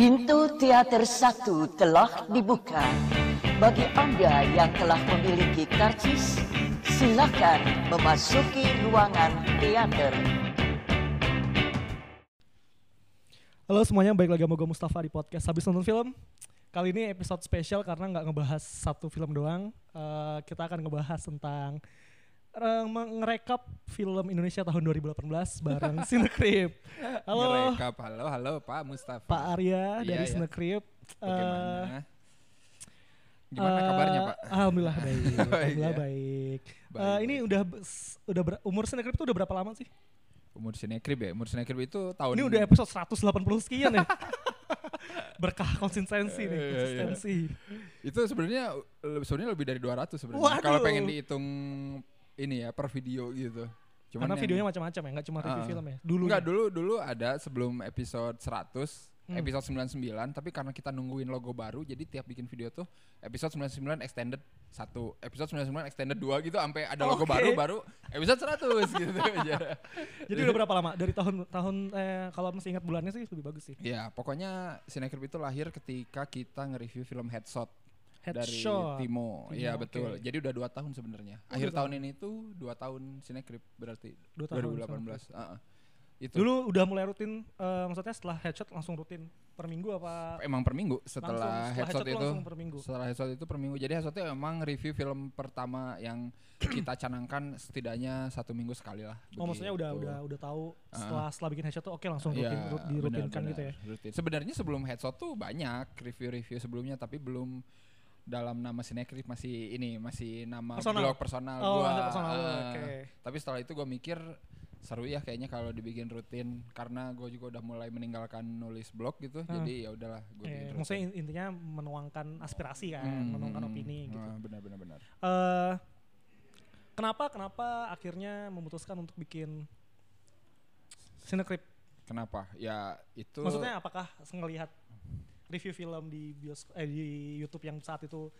Pintu teater satu telah dibuka. Bagi Anda yang telah memiliki karcis, silakan memasuki ruangan teater. Halo semuanya, balik lagi sama gue Mustafa di podcast Habis Nonton Film Kali ini episode spesial karena nggak ngebahas satu film doang Eh, Kita akan ngebahas tentang uh, Ngerekap film Indonesia tahun 2018 bareng Cinecrip Halo Ngerekap. halo, halo Pak Mustafa. Pak Arya Iya, dari iya. Cinecrip Eh, Bagaimana? Gimana eh, kabarnya Pak? Alhamdulillah baik, Alhamdulillah Iya. baik. Eh, Baik, Ini baik. udah udah ber- umur Cinecrip itu udah berapa lama sih? Umur Sinekrip ya? Umur Sinekrip itu tahun... Ini udah episode 180 sekian ya. Berkah konsistensi nih, Iya, iya. konsistensi. Itu sebenarnya sebenarnya lebih dari 200 sebenarnya. Kalau pengen dihitung ini ya per video gitu. Karena yang- videonya macam-macam ya, nggak cuma review Ah. film ya. Dulu Enggak, dulu dulu ada sebelum episode 100, Hmm. episode 99, tapi karena kita nungguin logo baru, jadi tiap bikin video tuh episode 99 extended 1, episode 99 extended 2 gitu sampai ada logo Oke. baru baru episode 100 gitu aja. Jadi udah berapa lama? Dari tahun tahun eh, kalau masih ingat bulannya sih lebih bagus sih. Ya, pokoknya Cinecrip itu lahir ketika kita nge-review film Headshot, dari Headshot. Timo. Iya, Timo, betul. oke. Jadi udah dua tahun sebenarnya. Oh, Akhir dua tahun ini tuh dua tahun Cinecrip berarti Dua tahun 2018. Heeh. Itu Dulu udah mulai rutin, eh, maksudnya setelah headshot langsung rutin per minggu apa? emang per minggu Langsung setelah, setelah Headshot Headshot itu. langsung per minggu. Setelah Headshot itu per minggu. Jadi Headshot itu emang review film pertama yang kita canangkan setidaknya satu minggu sekali lah. Oh maksudnya udah udah udah tahu setelah setelah bikin headshot tuh oke langsung rutin, Iya, rut- dirutinkan benar, gitu ya. rutin. Sebenarnya sebelum headshot tuh banyak review-review sebelumnya tapi belum dalam nama Cinecrip masih ini masih nama Personal? blog personal Oh, gua. personal lo, Ah. oke. Tapi setelah itu gua mikir seru ya kayaknya kalau dibikin rutin karena gue juga udah mulai meninggalkan nulis blog gitu. Ah. Jadi ya udahlah gue Eh, bikin rutin. maksudnya in- intinya menuangkan aspirasi kan, Hmm, menuangkan hmm, opini gitu. ah, benar benar benar. eh kenapa kenapa akhirnya memutuskan untuk bikin Cinecrip? Kenapa? Ya itu Maksudnya apakah ngelihat review film di bioskop eh di YouTube yang saat itu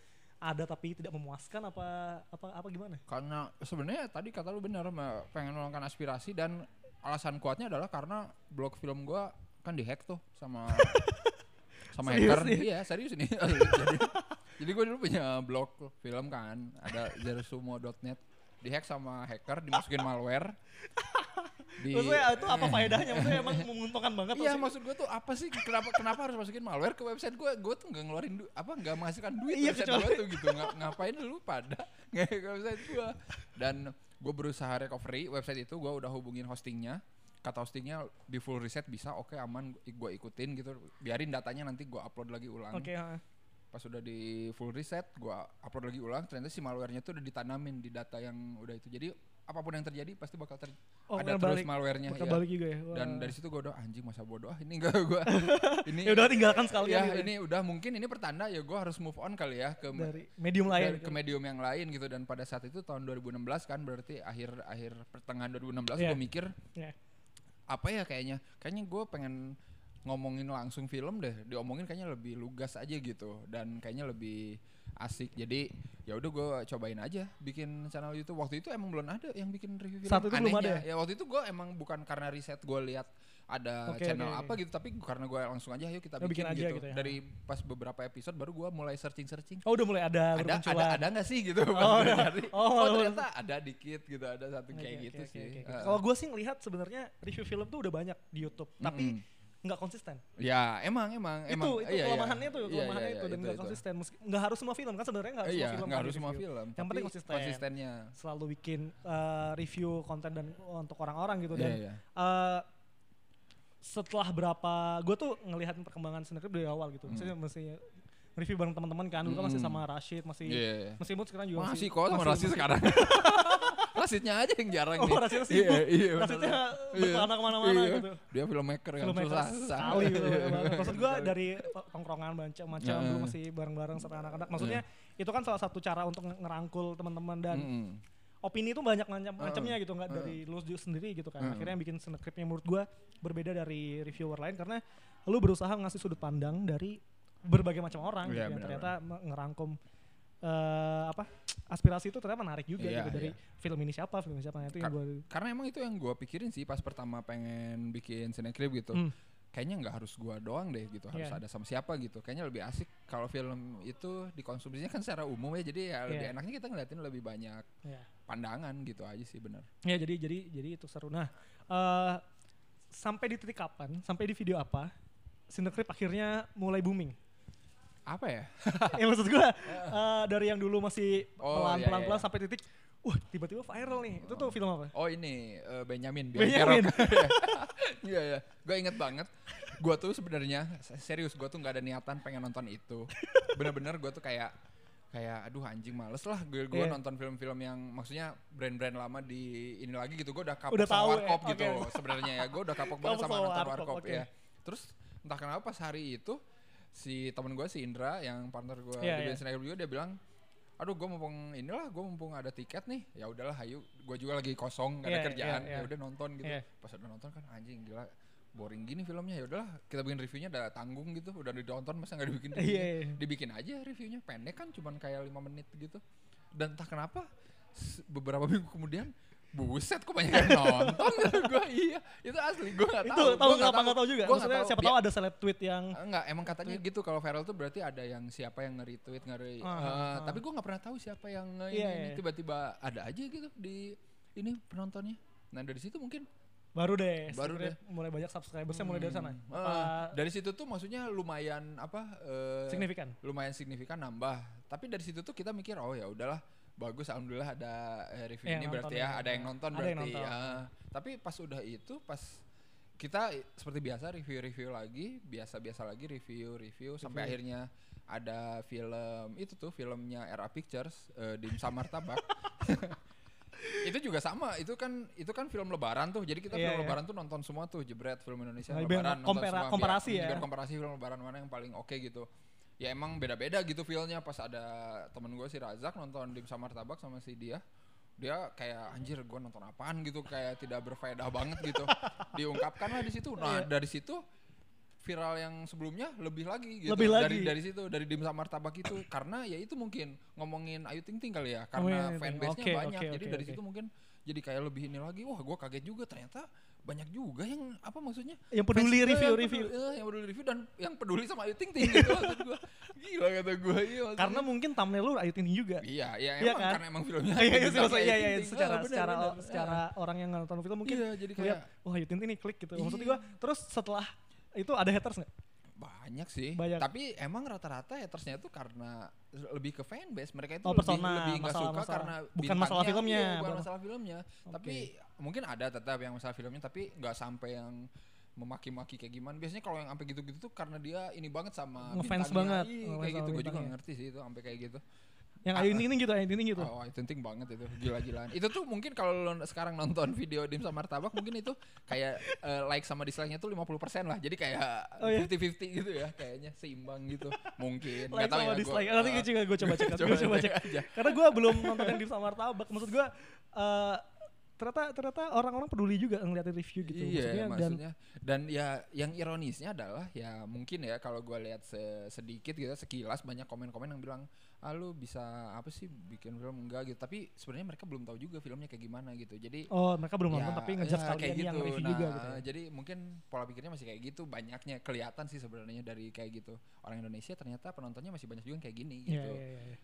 ada tapi tidak memuaskan apa apa apa gimana? karena sebenarnya tadi kata lu benar pengen meluangkan aspirasi dan alasan kuatnya adalah karena blog film gua kan dihack tuh sama sama Serius hacker. nih? iya serius nih. Jadi jadi gue dulu punya blog film kan ada zerosumo.net dihack sama hacker dimasukin malware di Maksudnya itu apa faedahnya? Maksudnya emang menguntungkan banget Iya maksud gue tuh apa sih? Kenapa kenapa harus masukin malware ke website gue gue tuh nggak ngeluarin du- apa nggak menghasilkan duit Iya, website gue tuh gitu. Nga- ngapain lu pada nge ke website gue dan gue berusaha recovery website itu gue udah hubungin hostingnya. Kata hostingnya di full reset bisa oke aman gue ikutin gitu. Biarin datanya nanti gue upload lagi ulang. Oke, ha. pas udah di full reset gue upload lagi ulang ternyata si malwarenya tuh udah ditanamin di data yang udah itu. Jadi apa pun yang terjadi pasti bakal ter Oh, ada terus balik- malwarenya bakal iya. balik juga ya. Wah. dan dari situ gue udah anjing masa bodoh ah ini enggak gue ini ya udah tinggalkan sekalian ya gitu ya. ini udah mungkin ini pertanda ya gue harus move on kali ya ke dari medium lain. dari- ke medium yang lain gitu dan pada saat itu tahun 2016 kan berarti akhir akhir pertengahan 2016 Iya. gue mikir Ya. apa ya kayaknya kayaknya gue pengen ngomongin langsung film deh diomongin kayaknya lebih lugas aja gitu dan kayaknya lebih asik. Jadi ya udah gue cobain aja bikin channel YouTube. Waktu itu emang belum ada yang bikin review film. Saat itu belum ada ya? waktu itu gue emang bukan karena riset gue lihat ada Oke, channel oke, apa gitu tapi karena gue langsung aja yuk kita Oh, bikin bikin, aja gitu, gitu ya. dari pas beberapa episode baru gue mulai searching searching Oh udah mulai ada ada ada ada nggak sih gitu? Oh, nyari. Oh, oh, lu- ternyata ada dikit gitu ada satu Oke, kayak oke, gitu oke, sih. oke, oke. Uh, Kalau gue sih ngelihat sebenarnya review film tuh udah banyak di YouTube, tapi Mm-mm. Nggak konsisten. Ya emang emang emang itu itu iya, iya. kelemahannya tuh, Iya, kelemahannya iya, itu dan itu, nggak itu. konsisten. Nggak harus semua film kan sebenarnya nggak harus Iya, semua film. nggak kan harus semua film. Yang penting konsisten. Konsistennya. Selalu bikin uh, review konten dan untuk orang-orang gitu Iya, dan iya. uh, setelah berapa gue tuh ngelihat perkembangan Cinecrip dari awal gitu. Maksudnya masih review bareng teman-teman kan. Dulu kan masih Mm. sama Rashid, masih Iya. masih mood sekarang juga Masih kok sama Rasi sekarang. Rasinya aja yang jarang Oh, nih. Sibuk. Iya, iya. bener. Rashidnya Iya. berkelana ke mana-mana Iya. gitu. Dia filmmaker kan filmmaker susah. sekali gitu. Iya. Maksud gue dari tongkrongan macam-macam Iya. dulu masih bareng-bareng sampai anak-anak. Maksudnya itu kan salah satu cara untuk ngerangkul teman-teman dan Mm-mm. opini itu banyak macam macamnya gitu nggak Uh. dari lu sendiri gitu kan. Uh. Akhirnya yang bikin scriptnya menurut gue berbeda dari reviewer lain karena lu berusaha ngasih sudut pandang dari berbagai macam orang gitu Iya, yang ternyata ngerangkum eh, apa aspirasi itu ternyata menarik juga Iya, gitu dari iya. film ini siapa film ini siapa nah, itu yang Kar- gue Karena emang itu yang gue pikirin sih pas pertama pengen bikin Cinecrip gitu. Hmm. kayaknya nggak harus gua doang deh gitu harus Iya. ada sama siapa gitu kayaknya lebih asik kalau film itu dikonsumsinya kan secara umum ya jadi ya lebih Iya. enaknya kita ngeliatin lebih banyak Ya. pandangan gitu aja sih bener Ya jadi jadi jadi itu seru. Nah, eh sampai di titik kapan? Sampai di video apa? Cinecrip akhirnya mulai booming. Apa ya ya maksud gua eh, dari yang dulu masih Oh, pelan iya, pelan iya. pelan sampai titik wah tiba-tiba viral nih. Itu tuh film apa? oh ini eh, Benjamin Benjamin. Biancarok. iya ya gue inget banget gue tuh sebenarnya se- serius gue tuh nggak ada niatan pengen nonton itu bener-bener gue tuh kayak kayak aduh anjing males lah gue gue Iya. nonton film-film yang maksudnya brand-brand lama di ini lagi gitu gue udah kapok Udah sama tahu ya, warkop gitu sebenarnya ya gue udah kapok banget sama sama nonton warkop, warkop oke. ya terus entah kenapa pas hari itu si temen gue si Indra yang partner gue Iya, di iya. Bensin juga dia bilang aduh gue mumpung inilah gue mumpung ada tiket nih ya udahlah ayo gue juga lagi kosong gak ada Iya, kerjaan iya, ya iya. udah nonton gitu Iya. pas udah nonton kan anjing gila boring gini filmnya ya udahlah kita bikin reviewnya udah tanggung gitu udah ditonton masa nggak dibikin reviewnya iya. dibikin aja reviewnya pendek kan cuman kayak lima menit gitu dan entah kenapa beberapa minggu kemudian buset kok banyak yang nonton gue iya itu asli gue nggak itu tahu tahu nggak kenapa nggak tahu juga. Gua nggak Maksudnya tahu. siapa tahu ada seleb tweet yang Enggak, emang katanya gitu kalau viral tuh berarti ada yang siapa yang nge-retweet, nge Ah, ah, ah. tapi gue nggak pernah tahu siapa yang nge Iya, ini, ini. iya. tiba-tiba ada aja gitu di ini penontonnya. Nah dari situ mungkin baru deh Baru Cinecrip mulai banyak subscribersnya mulai dari sana. Hmm, Apa eh, dari situ tuh maksudnya lumayan apa? eh, signifikan? lumayan signifikan nambah. Tapi dari situ tuh kita mikir oh ya udahlah bagus alhamdulillah ada eh, review Yang ini nonton berarti ya. ya ada yang nonton Ada yang berarti. nonton. ah. tapi pas udah itu pas kita seperti biasa review-review lagi, biasa-biasa lagi review-review sampai akhirnya ada film itu tuh filmnya Era Pictures eh, di Samartabak. itu juga sama, itu kan itu kan film lebaran tuh. Jadi kita Iya, film iya. lebaran tuh nonton semua tuh jebret film Indonesia Nah, lebaran nonton semua, biar- komparasi ya. biar komparasi film lebaran mana yang paling oke gitu ya emang beda-beda gitu feelnya pas ada temen gue si Razak nonton Dim Samar Tabak sama si dia dia kayak anjir gue nonton apaan gitu kayak tidak berfaedah banget gitu diungkapkan lah di situ nah Iya. dari situ viral yang sebelumnya lebih lagi gitu Lebih dari lagi. dari situ dari Dim Samar Tabak itu karena ya itu mungkin ngomongin Ayu Ting Ting kali ya Ngomongin karena Ayu Ting Ting. fanbase-nya Oke, banyak oke, jadi oke, dari oke. situ mungkin jadi kayak lebih ini lagi wah gue kaget juga ternyata banyak juga yang apa maksudnya Yang peduli review-review. yang peduli- eh, yang peduli review dan yang peduli sama Ayu Ting Ting gitu maksud gua. Gila kata gue iya. Karena mungkin thumbnail lu Ayu Ting Ting juga. Iya, iya Iya emang kan? karena emang filmnya Iya, iya, iya, iya, Ting. secara bener, secara bener. secara orang yang nonton film mungkin Iya, jadi kayak wah Ayu Ting Ting nih klik gitu. Maksud Iya. gua terus setelah itu ada haters nggak? Banyak sih. Banyak. Tapi emang rata-rata hatersnya tuh karena lebih ke fanbase. Mereka itu Oh, lebih, persona, lebih nggak suka masalah- karena bukan masalah filmnya, iya, bukan masalah filmnya. Oke. Tapi mungkin ada tetap yang masalah filmnya tapi nggak sampai yang memaki-maki kayak gimana. Biasanya kalau yang sampai gitu-gitu tuh karena dia ini banget sama Ngefans bintangnya. banget, Iya, kayak gitu. Gue juga ngerti sih itu sampai kayak gitu. Yang Ah, Ayu Ting Ting gitu, Ayu Ting gitu. Oh, itu penting banget itu. Gila-gilaan. itu tuh mungkin kalau lo sekarang nonton video Dim sama Martabak mungkin itu kayak eh, like sama dislike-nya tuh 50% lah. Jadi kayak Oh, iya? 50-50 gitu ya kayaknya seimbang gitu. Mungkin. Like sama ya, gua- dislike. Nanti eh, juga gue coba cek. coba Gue coba cek aja. Karena gue belum nonton yang di sama martabak. Maksud gue eh ternyata ternyata orang-orang peduli juga ngeliatin review gitu. Iya, dan maksudnya dan ya yang ironisnya adalah ya mungkin ya kalau gue lihat se- sedikit gitu sekilas banyak komen-komen yang bilang ah lu bisa apa sih bikin film enggak gitu tapi sebenarnya mereka belum tahu juga filmnya kayak gimana gitu jadi oh mereka belum nonton Ya, tapi ngejudge ya, kayak yang gitu. review nah, juga gitu. ya. Jadi mungkin pola pikirnya masih kayak gitu, banyaknya kelihatan sih sebenarnya dari kayak gitu. Orang Indonesia ternyata penontonnya masih banyak juga yang kayak gini gitu. iya, iya, iya.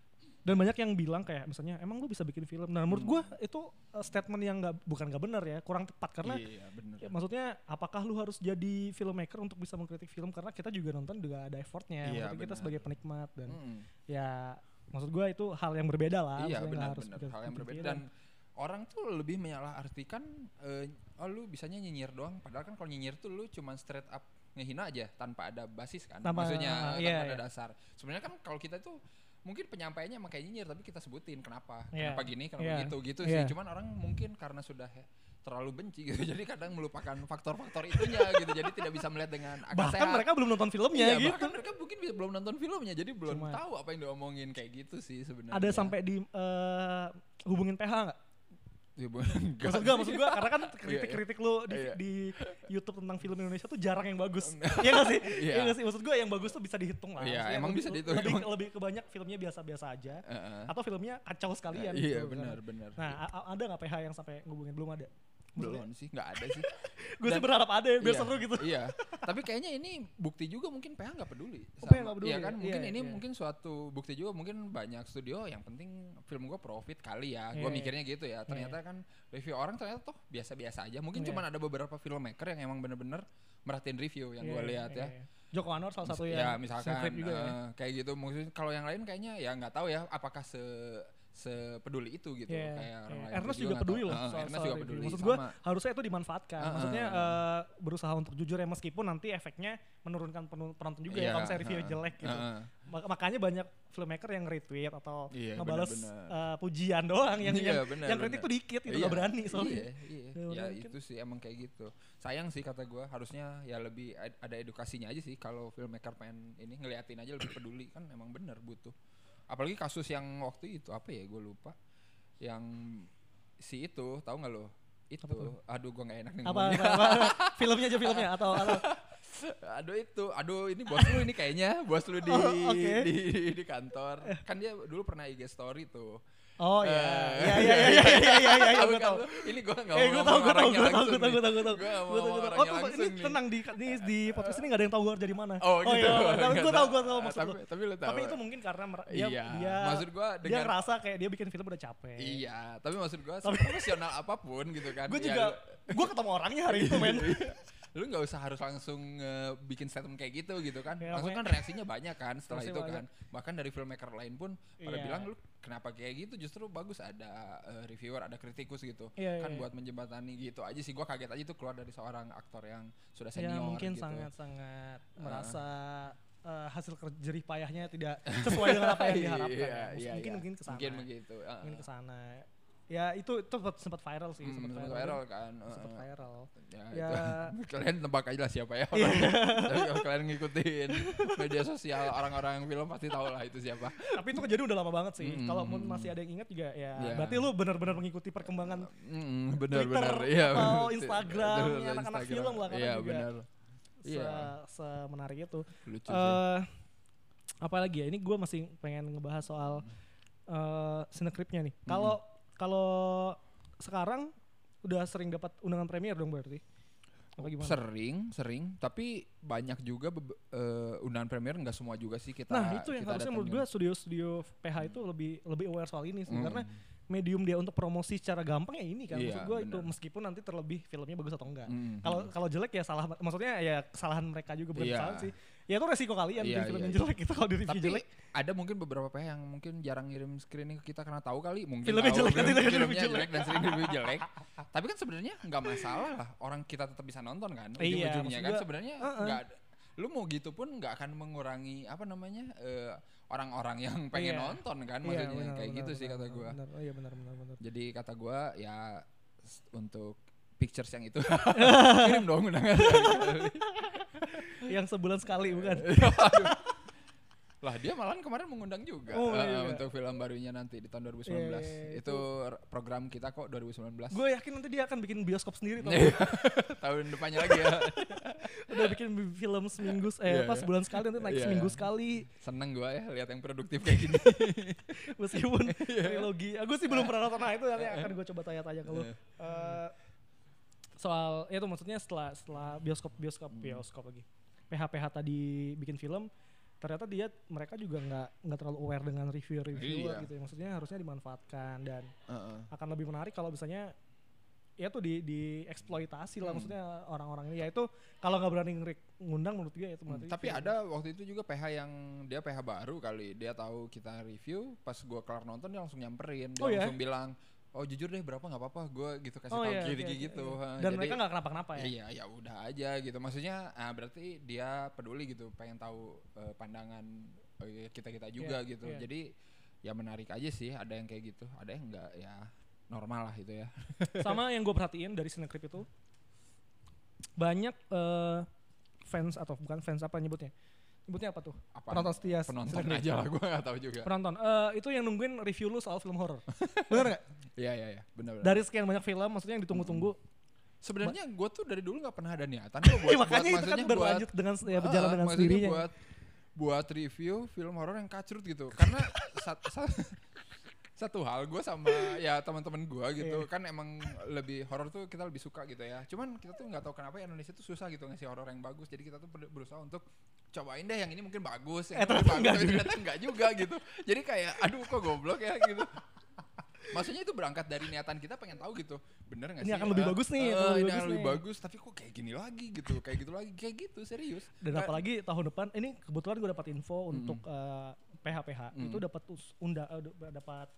Dan banyak yang bilang kayak misalnya emang lu bisa bikin film. Nah, menurut Hmm. gua itu uh, statement yang nggak bukan nggak benar ya, kurang tepat karena iya, bener. ya, maksudnya apakah lu harus jadi filmmaker untuk bisa mengkritik film karena kita juga nonton juga ada effortnya. Iya, Maksudnya kita sebagai penikmat dan Mm. ya maksud gua itu hal yang berbeda lah. iya benar harus benar hal yang berbeda dan orang tuh lebih menyalahartikan eh, oh lu bisanya nyinyir doang padahal kan kalau nyinyir tuh lu cuma straight up ngehina aja tanpa ada basis kan Tanpa- maksudnya iya, tanpa ada iya. dasar sebenarnya kan kalau kita tuh mungkin penyampaiannya emang kayak nyinyir tapi kita sebutin kenapa Iya, kenapa gini kenapa iya, gitu gitu iya. sih cuman orang mungkin karena sudah terlalu benci gitu jadi kadang melupakan faktor-faktor itunya gitu jadi tidak bisa melihat dengan akal bahkan sehat mereka belum nonton filmnya Iya, gitu. bahkan mereka mungkin belum nonton filmnya jadi belum Cuma- tahu apa yang diomongin kayak gitu sih sebenarnya Ada sampai di eh, hubungin PH nggak? Ya, enggak Maksud gua, sih. maksud gua karena kan Iya, kritik-kritik lu di, Iya. di YouTube tentang film Indonesia tuh jarang yang bagus. Iya gak sih? Iya. Iya gak sih? Maksud gua yang bagus tuh bisa dihitung lah. Iya, Maksudnya emang lebih- bisa dihitung, Lebih, lebih ke banyak filmnya biasa-biasa aja. Heeh. Atau filmnya kacau sekalian. Iya gitu kan. benar benar. Nah, ada nggak PH yang sampai ngubungin? Belum ada. Belum sih nggak ada sih Gue sih berharap ada ya, biar Iya, seru gitu. Iya. Tapi kayaknya ini bukti juga mungkin PH nggak peduli. Oh, sama- PH nggak peduli Iya ya? kan? Mungkin Iya, ini iya. mungkin suatu bukti juga mungkin banyak studio yang penting film gue profit kali ya. Iya, Gue iya. mikirnya gitu ya. Ternyata kan review orang ternyata toh biasa-biasa aja. Mungkin Iya. cuman ada beberapa filmmaker yang emang bener-bener merhatiin review yang gue Iya, lihat iya, ya. iya. Joko Anwar salah satu Mis- yang ya misalkan juga ya. eh, kayak gitu maksudnya kalau yang lain kayaknya ya nggak tahu ya apakah se sepeduli itu gitu Iya, kayak orang iya. lain Ernest Gua juga nggak peduli loh Heeh, soal, Ernest soal juga peduli Maksud gue harusnya itu dimanfaatkan. Heeh. Maksudnya eh, berusaha untuk jujur ya meskipun nanti efeknya menurunkan penonton juga ya Iya, kalau misalnya review heeh, jelek gitu. Mak- makanya banyak filmmaker yang retweet atau Iya, ngebales benar-benar. eh, pujian doang yang Iya, yang, benar, yang kritik benar. tuh dikit gitu Iya, gak berani soalnya. Iya, iya. Ya, ya mungkin. itu sih emang kayak gitu. Sayang sih kata gua harusnya ya lebih ad- ada edukasinya aja sih kalau filmmaker pengen ini ngeliatin aja lebih peduli kan emang bener butuh. Apalagi kasus yang waktu itu apa ya gue lupa. Yang si itu tahu nggak lo? Itu Apa aduh gua nggak enak nih Apa, ngomongnya. apa, apa, filmnya aja filmnya atau, atau? Aduh itu aduh ini bos lu ini kayaknya bos lu di, Oh, oke. di di kantor. Kan dia dulu pernah IG story tuh Oh iya, Eh. iya iya iya iya iya iya iya Tahu kan tahu. ini gua nggak Eh mau gue tahu gue tahu gue tahu gue tahu gue tahu. Gua tahu, ngomong gua tahu. Oh ini tenang di di di podcast ini gak ada yang tahu gue dari mana. Oh, gitu. iya, tapi Nggak gue tahu gue tahu maksud lu. tapi lu tahu. Tapi itu mungkin karena dia Iya, dia maksud gua dia dengan- ngerasa kayak dia bikin film udah capek. Iya, tapi maksud gua Tapi- profesional apa pun gitu kan. Gue ya juga gue ketemu orangnya hari itu men. lu nggak usah harus langsung eh, bikin statement kayak gitu gitu kan Ya, langsung kan reaksinya banyak kan setelah itu banyak. kan bahkan dari filmmaker lain pun pada Iya. bilang lu kenapa kayak gitu justru bagus ada eh, reviewer ada kritikus gitu Iya, kan iya. buat menjembatani gitu aja sih gua kaget aja itu keluar dari seorang aktor yang sudah Ya senior mungkin gitu. sangat-sangat merasa eh, hasil kerja jerih payahnya tidak sesuai dengan apa yang diharapkan. Iya, ya. iya, mungkin iya. mungkin ke sana. mungkin begitu ah, Mungkin ke sana. Ya itu itu sempat, viral sih, Hmm, sempat viral. viral kan Sempat viral. ya, Ya. itu. kalian tebak aja lah siapa ya Iya. tapi kalau kalian ngikutin media sosial orang-orang film pasti tahu lah itu siapa Tapi itu kejadian udah lama banget sih. Mm, Kalau masih ada yang ingat juga ya. Iya. Berarti lu benar-benar mengikuti perkembangan Mm, benar Twitter iya atau benar. Instagramnya Betul, anak-anak Instagram. film lah, karena iya juga benar se Iya. semenarik itu. lucu Eh apa lagi ya? Ini gue masih pengen ngebahas soal eh sinekripnya nih. Kalau kalau sekarang udah sering dapat undangan premier dong berarti. Apa gimana? sering sering tapi banyak juga eh, undangan premier nggak semua juga sih kita Nah itu yang harusnya menurut gue studio-studio PH itu lebih lebih aware soal ini sih Mm. karena medium dia untuk promosi secara gampang ya ini kan Iya, maksud gue itu meskipun nanti terlebih filmnya bagus atau enggak Mm, kalau mm. kalau jelek ya salah maksudnya ya kesalahan mereka juga bukan Iya. kesalahan sih ya itu resiko kalian Iya, film iya, yang iya. jelek itu kalau di review tapi jelek ada mungkin beberapa PH yang mungkin jarang ngirim screening ke kita karena tahu kali mungkin Filmnya tahu jelek, film- filmnya review jelek jelek. dan sering review jelek tapi kan sebenarnya nggak masalah lah orang kita tetap bisa nonton kan Iya, ujung-ujungnya kan sebenarnya nggak ada- lu mau gitu pun nggak akan mengurangi apa namanya eh, orang-orang yang pengen Iya. nonton kan Iya, maksudnya benar, kayak benar, gitu sih benar, kata benar, gua benar. oh iya benar benar benar jadi kata gua ya untuk pictures yang itu kirim dong undangan yang sebulan sekali bukan Aduh. lah dia malahan kemarin mengundang juga Oh, eh, iya. untuk film barunya nanti di tahun 2019 Iya, iya, iya. itu program kita kok 2019 gue yakin nanti dia akan bikin bioskop sendiri tau Iya. tahun depannya lagi ya udah bikin film seminggu eh Iya, pas iya. sebulan sekali nanti naik Iya, seminggu iya. sekali seneng gua ya lihat yang produktif kayak gini meskipun Iya. trilogi aku sih belum pernah nonton nah itu nanti akan gue coba tanya-tanya ke lu Iya. Eh, soal ya itu maksudnya setelah setelah bioskop bioskop Hmm. bioskop lagi PH PH tadi bikin film ternyata dia mereka juga nggak nggak terlalu aware dengan review review Iya. gitu ya maksudnya harusnya dimanfaatkan dan Heeh. akan lebih menarik kalau misalnya ya tuh di dieksploitasi lah Hmm. maksudnya orang-orang ini ya itu kalau nggak berani ngerik- ngundang menurut gue ya itu berarti tapi film. ada waktu itu juga PH yang dia PH baru kali dia tahu kita review pas gua kelar nonton dia langsung nyamperin dia Oh, iya? langsung bilang oh jujur deh berapa nggak apa-apa gua gitu kasih Oh, tahu iya, oke, oke, gitu. Ha, dan jadi- mereka nggak kenapa-kenapa ya Iya, ya udah aja gitu. Maksudnya, ah, berarti dia peduli gitu, pengen tahu eh, pandangan kita kita juga Iya, gitu. iya. Jadi ya menarik aja sih. Ada yang kayak gitu, ada yang enggak ya normal lah itu ya. sama yang gue perhatiin dari Cinecrip itu banyak eh, fans atau bukan fans apa nyebutnya nyebutnya apa tuh Apa? penonton setia Penonton Cinecrip. aja lah, gue nggak tahu juga. penonton Eh, itu yang nungguin review lu soal film horor bener nggak Iya iya iya, benar. dari sekian banyak film maksudnya yang ditunggu-tunggu Sebenarnya gue tuh dari dulu nggak pernah ada niatan kok buat, Eh, makanya itu buat kan maksudnya berlanjut dengan ya berjalan Ah, dengan sendirinya buat buat review film horor yang kacrut gitu. Karena sat, sat- satu hal gue sama ya teman-teman gue gitu Iya. kan emang lebih horor tuh kita lebih suka gitu ya cuman kita tuh nggak tahu kenapa Indonesia tuh susah gitu ngasih horor yang bagus jadi kita tuh ber- berusaha untuk cobain deh yang ini mungkin bagus Eh, yang ini ternyata bagus enggak tapi juga. ternyata enggak juga gitu jadi kayak aduh kok goblok ya gitu maksudnya itu berangkat dari niatan kita pengen tahu gitu bener nggak Ini sih akan lebih Eh, bagus nih, eh, lebih ini bagus akan lebih nih. bagus tapi kok kayak gini lagi gitu kayak gitu lagi kayak gitu serius Dan Kayak- apalagi tahun depan ini kebetulan gue dapat info untuk eh, PH-PH Mm. itu dapat unda eh, d- dapat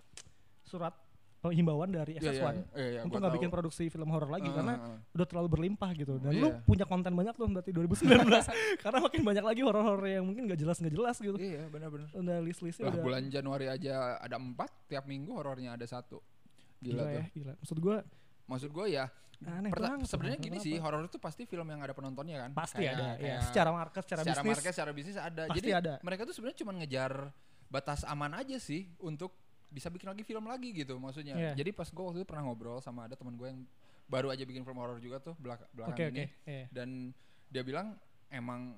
surat himbauan dari Iya, SS1 iya, iya, iya, untuk gua nggak bikin produksi film horor lagi Eh, karena eh, eh. udah terlalu berlimpah gitu dan Iya. lu punya konten banyak tuh berarti 2019 karena makin banyak lagi horor-horor yang mungkin nggak jelas nggak jelas gitu iya benar-benar udah list-listnya Lah, udah bulan Januari aja ada empat, tiap minggu horornya ada satu. Gila, tuh. ya gila maksud gue Maksud gue ya, aneh sebenarnya gini sih, horor itu pasti film yang ada penontonnya kan. pasti Kayak- ada ya kayak secara market secara, secara bisnis market, secara bisnis ada. pasti Jadi ada. mereka tuh sebenarnya cuma ngejar batas aman aja sih untuk bisa bikin lagi film lagi gitu maksudnya. Iya. Jadi pas gue waktu itu pernah ngobrol sama ada teman gue yang baru aja bikin film horor juga tuh belak belakang oke ini. iya. Dan dia bilang emang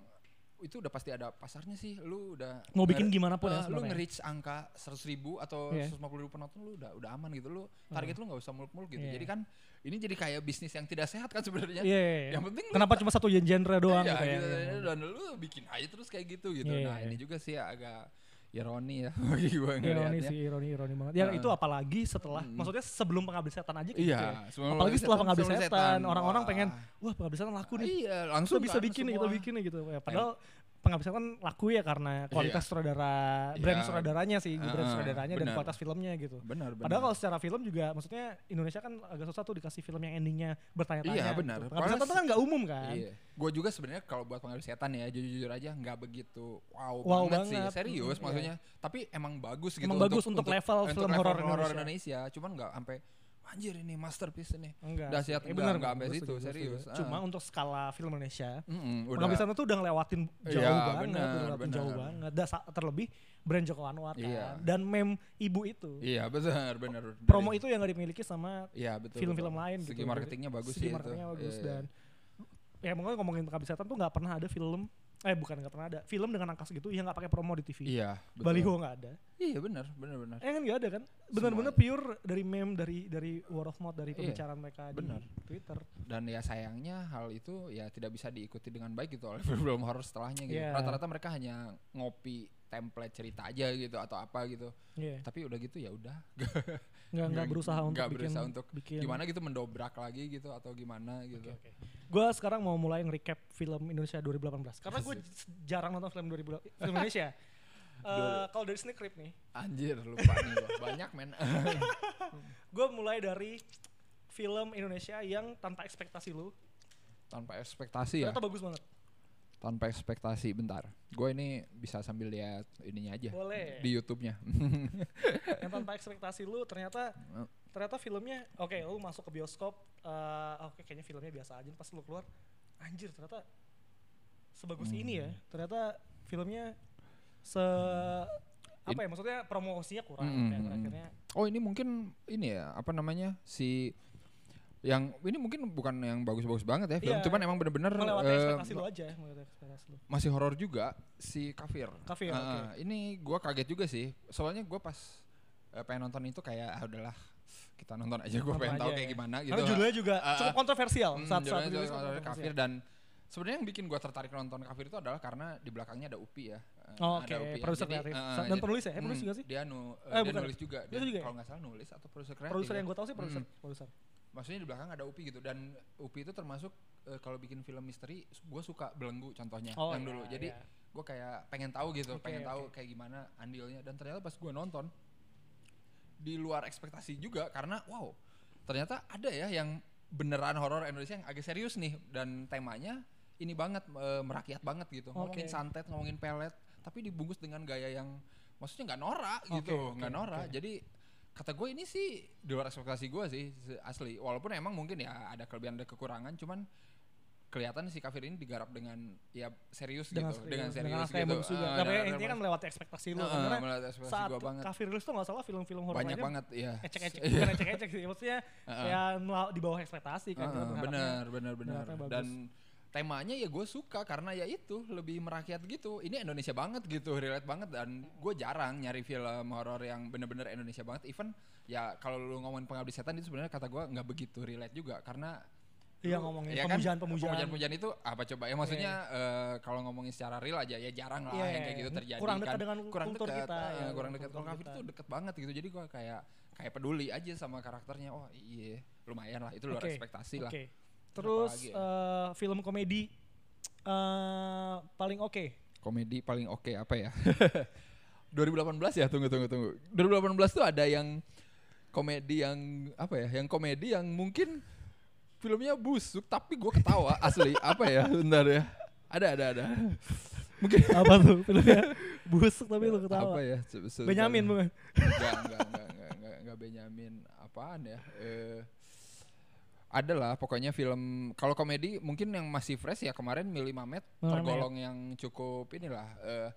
itu udah pasti ada pasarnya sih. Lu udah mau bikin gimana pun ya Eh, lu nge-reach angka 100 ribu atau Iya. 150 ribu penonton lu udah udah aman gitu lu target lu nggak usah muluk-muluk gitu Iya. jadi kan ini jadi kayak bisnis yang tidak sehat kan sebenarnya Iya, iya, iya. yang penting kenapa cuma satu genre doang iya, gitu ya gitu, Iya. dan lu bikin aja terus kayak gitu gitu Iya, nah iya. ini juga sih agak ironi ya bagi gue ironi sih ironi ironi banget ya Heeh. itu apalagi setelah Mm. maksudnya sebelum pengabdi setan aja iya gitu ya. sebelum apalagi setelah pengabdi setan orang-orang pengen wah pengabdi setan laku nih iya kita langsung bisa kan bikin nih kita semua. bikin nih gitu ya padahal pengabdi setan laku ya karena kualitas Iya. sutradara brand Iya. sutradaranya sih brand Heeh, sutradaranya dan kualitas filmnya gitu benar benar Padahal kalau secara film juga, maksudnya Indonesia kan agak susah tuh dikasih film yang endingnya bertanya-tanya. Iya, benar. Gitu. Pengabdi setan kan nggak umum kan. Iya. Gue juga sebenarnya kalau buat pengabdi setan ya jujur-jujur aja nggak begitu wow, Wow banget, sih banget. serius Mm, maksudnya. Tapi emang bagus gitu. Emang bagus untuk level film horor Indonesia. Indonesia. Cuman nggak sampai anjir ini masterpiece ini. Enggak. Dahsyat, sih. Eh, enggak, enggak sampai situ, serius. setuju. Cuma Ah. untuk skala film Indonesia, Mm-mm, Pengabdi setan tuh udah ngelewatin jauh Iya, banget, benar, udah ngelewatin jauh benar. banget. Dan terlebih brand Joko Anwar kan. Iya. Dan meme ibu itu. Iya benar benar. Promo itu yang gak dimiliki sama Iya film-film betul. lain Segi gitu. marketingnya bagus segi sih marketingnya itu. bagus Iya, dan ya mungkin ngomongin Pengabdi setan tuh nggak pernah ada film eh bukan nggak pernah ada film dengan angka segitu yang nggak pakai promo di TV. Iya. betul. Baliho nggak ada. Iya benar benar benar. Eh kan nggak ada kan? Benar-benar pure dari meme dari dari word of mouth dari Iya, pembicaraan mereka benar. di Twitter. dan ya sayangnya hal itu ya tidak bisa diikuti dengan baik gitu oleh film horor setelahnya gitu. Iya. Rata-rata mereka hanya ngopi template cerita aja gitu atau apa gitu. Iya. Tapi udah gitu ya udah. Nggak nggak berusaha untuk nggak bikin berusaha untuk bikin gimana gitu mendobrak lagi gitu atau gimana gitu. Oke, oke. Gue sekarang mau mulai nge-recap film Indonesia 2018 karena gue jarang nonton film 2000 film Indonesia. Eh, kalau dari Sneak Creep nih, Anjir lupa nih gua. Banyak men. gue mulai dari film Indonesia yang tanpa ekspektasi lu, Tanpa ekspektasi ya. ternyata bagus banget. Tanpa ekspektasi bentar. Gue ini bisa sambil lihat ininya aja Boleh. di YouTube-nya. yang tanpa ekspektasi lu ternyata ternyata filmnya oke lu masuk ke bioskop eh, oke kayaknya filmnya biasa aja pas lu keluar anjir ternyata sebagus ini ya Hmm. ternyata filmnya se apa ya maksudnya promosinya kurang Mm, kayak mm, mm. akhirnya Oh ini mungkin ini ya apa namanya si yang ini mungkin bukan yang bagus-bagus banget ya film, Iya, cuman emang bener-bener melewati ekspektasi lu aja melewati ekspektasi lu masih horor juga si Kafir. Kafir, oke. ah, Ini gua kaget juga sih. Soalnya gua pas eh, pengen nonton itu kayak ah udahlah kita nonton aja gue pengen tahu kayak ya. gimana gitu. karena judulnya juga ah. cukup kontroversial Hmm, saat saat judulnya cukup Kafir kontroversial. dan sebenarnya yang bikin gua tertarik nonton Kafir itu adalah karena di belakangnya ada Upi ya. Eh, Oh, ada oke, Upi ya. produser kreatif. eh, Dan penulis ya? Eh, penulis hmm, juga sih? Dia, nu, eh, dia bukan. nulis juga. Dia Dia, juga kalau nggak salah nulis atau produser kreatif. produser ya. yang gue tahu sih produser Mm. produser Maksudnya di belakang ada Upi gitu dan Upi itu termasuk eh, kalau bikin film misteri gue suka belenggu contohnya Oh, yang iya, dulu. Jadi iya. gue kayak pengen tahu gitu, Oke, pengen oke. tahu kayak gimana andilnya dan ternyata pas gue nonton di luar ekspektasi juga karena wow ternyata ada ya yang beneran horor Indonesia yang agak serius nih dan temanya ini banget eh, merakyat banget gitu ngomongin Oke. santet ngomongin pelet tapi dibungkus dengan gaya yang maksudnya nggak norak gitu nggak norak oke. jadi kata gue ini sih di luar ekspektasi gue sih asli. Walaupun emang mungkin ya ada kelebihan ada kekurangan cuman kelihatan si kafir ini digarap dengan ya serius dengan gitu dengan serius dengan naskah yang gitu juga. Tapi dengan- intinya kan melewati ekspektasi lu. Heeh, karena ekspektasi saat gua banget. kafir rilis tuh nggak salah film-film horor banyak banget ya ecek-ecek. Bukan ecek-ecek sih maksudnya Heeh. ya mel- di bawah ekspektasi kan Heeh, berharapnya. benar benar benar. Dan temanya ya gue suka karena ya itu lebih merakyat gitu. Ini Indonesia banget gitu relate banget. Dan gue jarang nyari film horor yang bener-bener Indonesia banget. Even ya kalau lu ngomongin pengabdi setan itu sebenarnya kata gue nggak begitu relate juga. Karena Iya ngomongin ya kan, pemujaan-pemujaan. pemujaan-pemujaan itu apa coba? Ya maksudnya eh, kalau ngomongin secara real aja ya jarang lah Iya, yang kayak gitu terjadi kurang dekat kan. dengan kurang kultur dekat, kita, ah, ya, kurang dekat kalau Kafir kita. tuh deket banget gitu. Jadi gue kayak kayak peduli aja sama karakternya. Oh iya lumayan lah. Itu luar Oke, ekspektasi lah. Oke. Terus ya? eh, film komedi eh paling oke. komedi paling oke apa ya? 2018 ya? Tunggu tunggu tunggu. 2018 tuh ada yang komedi yang apa ya yang komedi yang mungkin filmnya busuk tapi gue ketawa asli. Apa ya? Bentar ya. Ada ada ada. Mungkin Apa tuh filmnya? Busuk tapi lu ketawa. apa ya? Benyamin bukan? enggak enggak enggak enggak, enggak Benyamin. Apaan ya? Eh ada lah pokoknya film kalau komedi mungkin yang masih fresh ya kemarin Mili Mamet tergolong yang cukup inilah eh,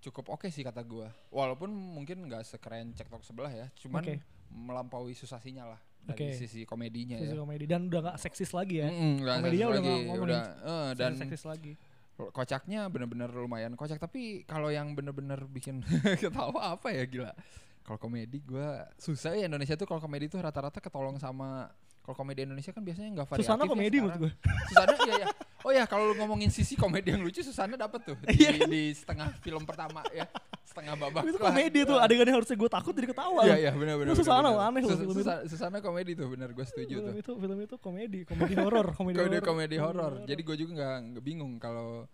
cukup oke sih kata gua walaupun mungkin nggak sekeren cek tok sebelah ya cuman Oke. melampaui susasinya lah dari Oke. sisi komedinya Sisi ya komedi dan udah gak seksis lagi ya. Mm-mm, nggak Komedinya udah lagi, ngomongin udah, eh, Dan seksis lagi. kocaknya bener-bener lumayan kocak tapi kalau yang bener-bener bikin ketawa apa ya gila kalau komedi gua susah ya Indonesia tuh kalau komedi tuh rata-rata ketolong sama kalau komedi Indonesia kan biasanya nggak variatif Susana ya komedi menurut sekarang. gue. Susana iya ya oh ya kalau lu ngomongin sisi komedi yang lucu Susana dapet tuh di, Iya. di setengah film pertama ya setengah babak Itu lah. komedi tuh adegannya harusnya gue takut jadi ketawa. iya iya benar benar Susana benar. aneh Sus- film itu. Susa- Susana komedi tuh benar gue setuju Film tuh itu film itu komedi, komedi horor, komedi horor. komedi horor. Jadi gue juga nggak bingung kalau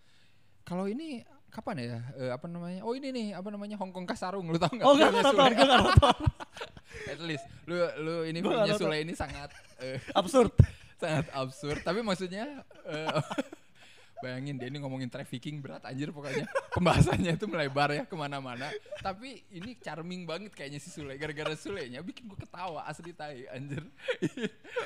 kalau ini kapan ya? Eh, apa namanya? Oh ini nih apa namanya Hongkong Kasarung lu tau nggak? Oh Filmnya nonton, gue nggak nonton. At least lu lu ini nonton. Sule ini sangat eh, Absurd. sangat absurd. Tapi maksudnya eh, bayangin dia ini ngomongin trafficking berat anjir pokoknya. Pembahasannya itu melebar ya ke mana-mana. Tapi ini charming banget kayaknya si Sule. Gara-gara Sulenya bikin gue ketawa asli tai anjir.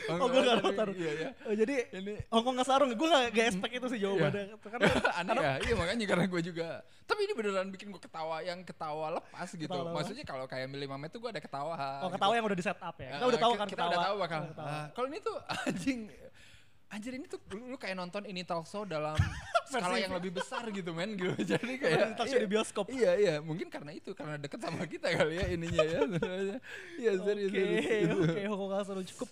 Oh gue nggak nonton. iya ya Oh, jadi ini Hongkong nggak sarung, gue nggak gak expect itu sih jawabannya. Karena aneh ya. Iya makanya karena gue juga. Tapi ini beneran bikin gue ketawa yang ketawa lepas gitu. Ketawa maksudnya kalau kayak Mili Mamet tuh gue ada ketawa. Oh ketawa yang udah di setup ya. Kita udah tahu kan kita ketawa. udah tahu bakal. Udah ketawa. Ah, kalau ini tuh anjing anjir ini tuh lu, lu kayak nonton ini talk show dalam skala yang lebih besar gitu men gitu jadi kayak Talk show di bioskop. iya iya mungkin karena itu karena deket sama kita kali ya ininya ya iya serius Oke, oke, nggak seru cukup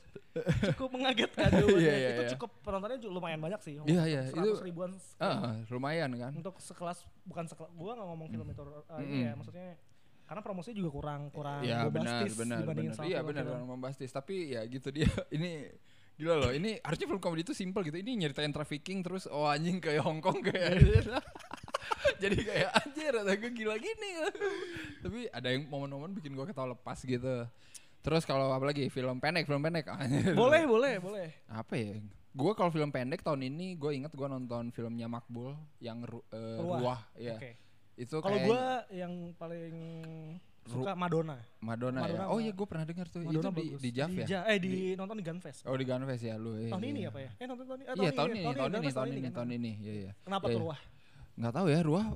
cukup mengagetkan jawabannya. Iya, iya, itu iya. cukup penontonnya juga lumayan banyak sih. Iya, iya, 100 itu- ribuan. ah lumayan kan Untuk sekelas bukan sekelas, gua nggak ngomong film itu uh, Mm-mm. ya, maksudnya karena promosinya juga kurang kurang Ya benar bombastis benar dibandingin benar. sama Iya benar orang membastis tapi ya gitu dia ini gila loh ini harusnya film komedi itu simple gitu. Ini nyeritain trafficking terus oh anjing kayak Hongkong kayak jadi kayak anjir ada gue gila gini. Tapi ada yang momen-momen bikin gue ketawa lepas gitu. Terus kalau apa lagi? Film pendek film pendek. Anjir. Boleh, boleh, boleh. apa ya? Gue kalau film pendek tahun ini gue inget gue nonton filmnya Makbul yang ru, eh, Ruah. ruah ya Oke. itu Kalau gua yang paling suka Madonna. Madonna, Madonna ya oh iya gue pernah dengar tuh Madonna itu di, bagus. di Jav ya Ja- eh di, nonton di Gunfest. Oh di Gunfest ya lu. iya, tahun iya, ini apa ya? Eh nonton tahun ini. Eh, Iya tahun ini, tahun ini, tahun ini, tahun ini. Iya iya. Kenapa Iya, tuh. Ruah? Nggak tahu ya Ruah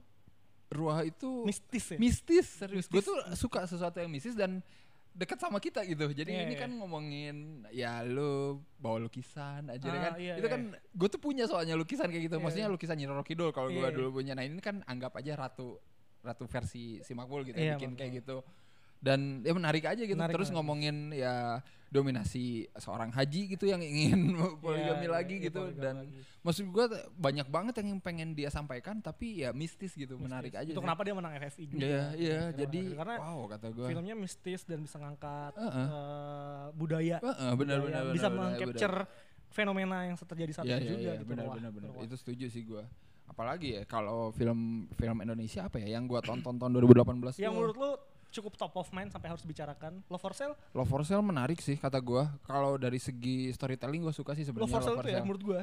Ruah itu Mistis ya? mistis serius. Gue tuh suka sesuatu yang mistis dan dekat sama kita gitu. Jadi Iya, ini iya. kan ngomongin ya lu bawa lukisan aja Ah, kan. iya, itu iya. kan gue tuh punya soalnya lukisan kayak gitu. Iya, Maksudnya lukisan Nyiro Kidul kalau gue Iya. dulu punya. Nah ini kan anggap aja ratu ratu versi si Makbul gitu Iya, bikin Makbul. kayak gitu. Dan ya menarik aja gitu. Menarik, Terus menarik. ngomongin ya dominasi seorang haji gitu yang ingin poligami Iya, lagi iya, gitu poligami dan lagi. maksud gua banyak banget yang pengen dia sampaikan tapi ya mistis gitu menarik Mistis. aja Itu sih. kenapa dia menang FFI juga. iya iya Dia jadi menang. karena wow kata gua filmnya mistis dan bisa ngangkat Heeh. eh, budaya. Heeh, benar budaya, benar bisa benar, mengcapture fenomena yang terjadi saat Iya itu iya juga iya gitu. benar benar itu setuju sih gua apalagi ya kalau film film Indonesia apa ya yang gua tonton tahun 2018 Yang menurut lu cukup top of mind sampai harus dibicarakan. Love for Sale? Love for Sale menarik sih kata gua kalau dari segi storytelling gua suka sih Love sebenarnya for Sale Love tuh ya menurut gua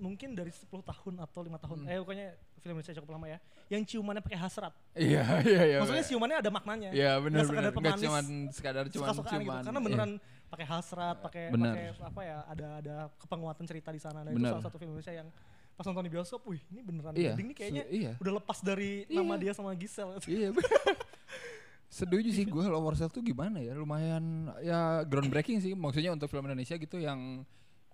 mungkin dari 10 tahun atau lima tahun. Hmm. Eh pokoknya film Indonesia cukup lama ya. Yang ciumannya pakai hasrat. iya iya iya Maksudnya benar. ciumannya ada maknanya. Iya benar benar nggak pemanis, cuman sekadar cuman suka-sukaan gitu. Karena iya. beneran pakai hasrat, pakai apa ya? Ada ada kepenguatan cerita di sana. Dan itu salah satu film Indonesia yang pas nonton di bioskop, wih ini beneran Iya, Gading nih kayaknya iya. udah lepas dari Iya. nama dia sama Gisel. Iya. Setuju sih gue Love Sale tuh gimana ya lumayan ya groundbreaking sih maksudnya untuk film Indonesia gitu yang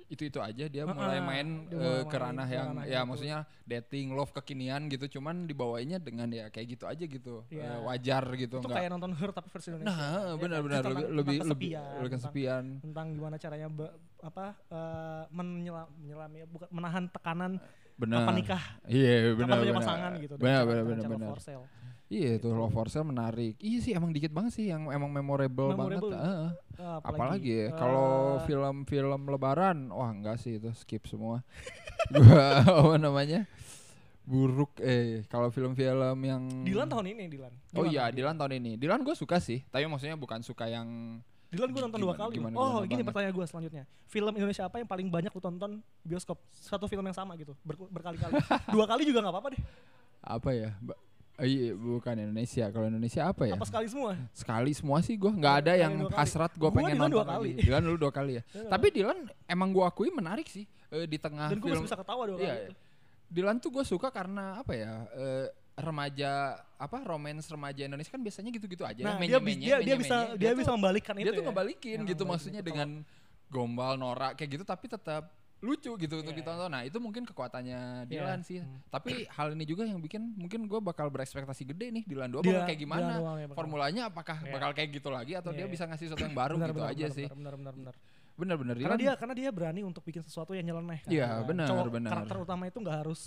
itu itu aja dia mulai main dia mulai ke ranah yang ranah ya gitu. maksudnya dating love kekinian gitu cuman dibawainya dengan ya kayak gitu aja gitu Iya. Eh, wajar gitu itu nggak kayak nonton Her tapi versi Indonesia. nah Ya benar-benar lebih tentang- lebih tentang lebih kesepian, lebih tentang- kesepian tentang gimana caranya apa eh, menyelam menyelam ya bukan menahan tekanan benar apa nikah iya kapan benar punya pasangan gitu benar benar benar benar for sale. iya itu Gitu. love for sale menarik iya sih emang dikit banget sih yang emang memorable, Memorable. banget Heeh. Eh, apalagi ya eh, kalau film-film lebaran wah enggak sih itu skip semua gua apa namanya buruk eh kalau film-film yang Dilan tahun ini Dilan. oh Gimana iya Dilan tahun ini Dilan gue suka sih tapi maksudnya bukan suka yang Dilan gue nonton dua kali. gimana- oh gini banget. pertanyaan gue selanjutnya. Film Indonesia apa yang paling banyak lu tonton bioskop? Satu film yang sama gitu, ber- berkali-kali. dua kali juga nggak apa-apa deh. apa ya Ba- oh, iya bukan Indonesia kalau Indonesia apa ya Apa sekali semua? sekali semua sih gue nggak ada Sekali yang hasrat gue Gua pengen Dilan nonton dua kali. lagi. Dilan dulu dua kali ya dua tapi Dilan emang gue akui menarik sih eh, di tengah Dan gue bisa ketawa dua Iya, kali. iya. itu. Dilan tuh gue suka karena apa ya eh, remaja apa romance remaja Indonesia kan biasanya gitu-gitu aja Nah, menye- dia, menye- dia, dia menye- bisa menye. dia, bisa tuh, membalikkan dia itu. tuh ya. ngebalikin Yang gitu maksudnya dengan gombal norak kayak gitu tapi tetap lucu gitu untuk Iya, ditonton. Nah, itu mungkin kekuatannya Iya. Dilan sih. Hmm. Tapi hal ini juga yang bikin mungkin gue bakal berekspektasi gede nih Dilan 2 bakal Dia- kayak dia gimana. ya. Formulanya apakah Iya. bakal kayak gitu lagi atau Iya, dia iya. bisa ngasih sesuatu yang baru Benar, gitu benar, aja benar, sih. Benar, benar, benar. Bener-bener Karena Dilan dia karena dia berani untuk bikin sesuatu yang nyeleneh. kan. Iya, Nah, benar, benar. Karakter utama itu nggak harus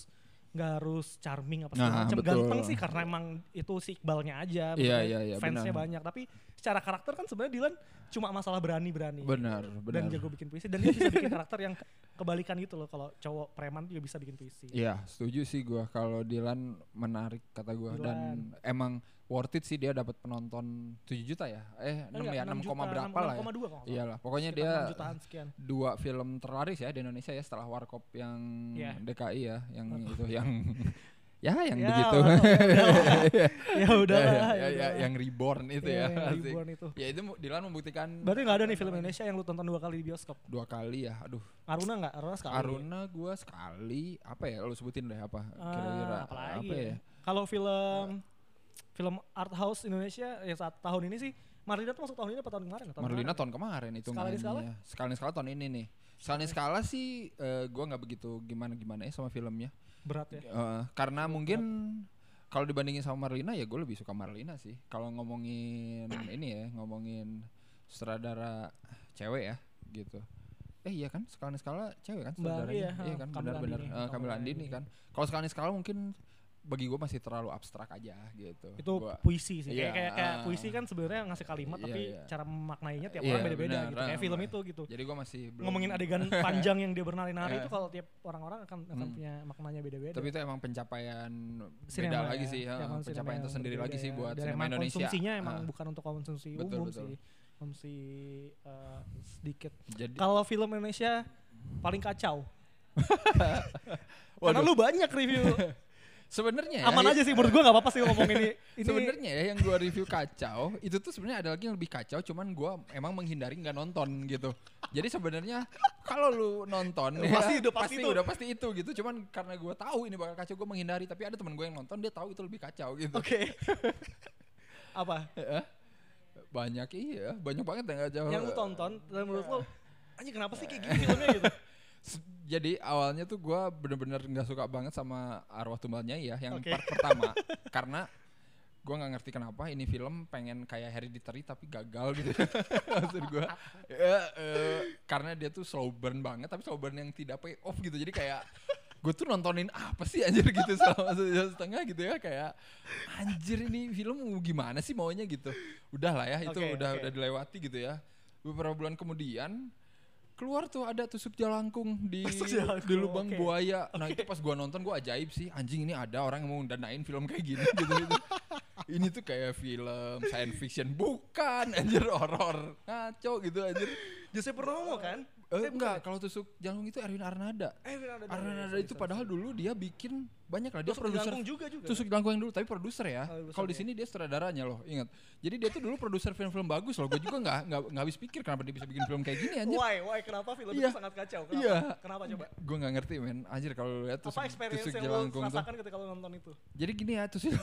nggak harus charming apa Nah, segala macam. betul. Ganteng sih karena emang itu si Iqbalnya aja. Maksudnya iya, iya, Fansnya benar. banyak. Tapi secara karakter kan sebenarnya Dylan cuma masalah berani-berani. benar, Dan benar. jago bikin puisi dan dia bisa bikin karakter yang kebalikan gitu loh kalau cowok preman juga bisa bikin puisi. Iya, setuju sih gua kalau Dilan menarik kata gua dan emang worth it sih dia dapat penonton 7 juta ya. Eh, 6 Enggak, ya, 6, enam koma berapa enam- lah ya. 6,2 kalau. Iyalah, pokoknya Sekitar dia 6 jutaan sekian. dua film terlaris ya di Indonesia ya setelah Warkop yang Iya. DKI ya, yang itu yang ya yang Ya, begitu. lah, ya, Ya udah ya, ya, ya ya, yang reborn itu Iya, ya. asik. ribuan itu. Ya itu Dilan membuktikan Berarti nggak ada nih film Indonesia yang lu tonton dua kali di bioskop. dua kali ya. Aduh, Aruna nggak? Aruna sekali. Aruna gua sekali apa ya? Lu sebutin deh apa Ah, kira-kira apa ya? ya? Kalau film film art house Indonesia yang saat tahun ini sih Marlina tuh masuk tahun ini apa tahun kemarin? Tahun Marlina kemarin. tahun kemarin itu Skala skala? Skala skala tahun ini nih. Skala skala sih eh, gua nggak begitu gimana-gimana ya sama filmnya. berat ya. Eh, karena mungkin kalau dibandingin sama Marlina ya gue lebih suka Marlina sih. Kalau ngomongin ini ya, ngomongin sutradara cewek ya gitu. Eh iya kan, skala skala cewek kan Mbak sutradaranya. iya, iya kan, benar-benar. Eh, Kamila Andini Andini. kan. Kalau skala skala mungkin bagi gue masih terlalu abstrak aja gitu. Itu Gua- puisi sih. Iya, kayak, kayak, kayak ah. puisi kan sebenarnya ngasih kalimat Iya, tapi iya. cara memaknainya tiap Iya, orang beda-beda gitu. Kayak film itu gitu. Jadi gue masih belum Ngomongin adegan panjang yang dia bernari-nari Eh. itu kalau tiap orang-orang akan akan Hmm. punya maknanya beda-beda. tapi itu emang pencapaian Sinema beda ya, lagi sih, ya pencapaian tersendiri lagi sih ya. buat Dan sinema Indonesia. Konsumsinya emang bukan untuk konsumsi Betul, umum betul. sih. Konsumsi eh, sedikit. Kalau film Indonesia paling kacau. Karena lu banyak review. sebenarnya ya, Aman ya- aja sih menurut gua nggak apa-apa sih ngomong ini. ini Sebenarnya ya yang gua review kacau itu tuh sebenarnya ada lagi yang lebih kacau cuman gua emang menghindari nggak nonton gitu. Jadi sebenarnya kalau lu nonton ya, Pasti udah pasti itu. udah pasti itu gitu. Cuman karena gua tahu ini bakal kacau gua menghindari tapi ada teman gua yang nonton dia tahu itu lebih kacau gitu. Oke. apa? Eh, Banyak iya, banyak banget yang kacau. Yang lu tonton dan menurut lu anjing kenapa sih kayak gini filmnya gitu? Jadi awalnya tuh gua bener-bener nggak suka banget sama arwah tumbalnya ya yang Oke. part pertama. Karena gua nggak ngerti kenapa ini film pengen kayak Hereditary tapi gagal gitu. Maksud gua ya, eh, karena dia tuh slow burn banget tapi slow burn yang tidak pay off gitu. Jadi kayak gue tuh nontonin apa sih anjir gitu selama sejam setengah gitu ya. Kayak anjir ini film gimana sih maunya gitu. Udah lah ya itu Oke, udah oke. udah dilewati gitu ya. Beberapa bulan kemudian keluar tuh ada tusuk jalangkung di Tusuk jalangkung, di lubang oke. buaya. Nah itu pas gua nonton gua ajaib sih. Anjing ini ada orang yang mau danain film kayak gini gitu gitu. Ini tuh kayak film science fiction. Bukan anjir horor. Ngaco gitu anjir. Jose Purnomo kan? Eh, enggak kalau tusuk jalangkung itu Erwin Arnada Eh, ada Arnada itu padahal dulu dia bikin banyak lah dia Tusuk produser juga juga. Tusuk Jalangkung yang dulu tapi produser ya. Oh, Kalau di ya. sini dia sutradaranya loh, ingat. Jadi dia tuh dulu produser film-film bagus loh. Gue juga nggak nggak nggak habis pikir kenapa dia bisa bikin film kayak gini anjir. Why? Why? Kenapa film Iya. itu sangat kacau? Kenapa? Iya. Kenapa coba? Gue nggak ngerti men. Anjir kalau lihat tusuk, Apa experience tusuk yang tuh. rasakan ketika lu nonton itu? Jadi gini ya tusuk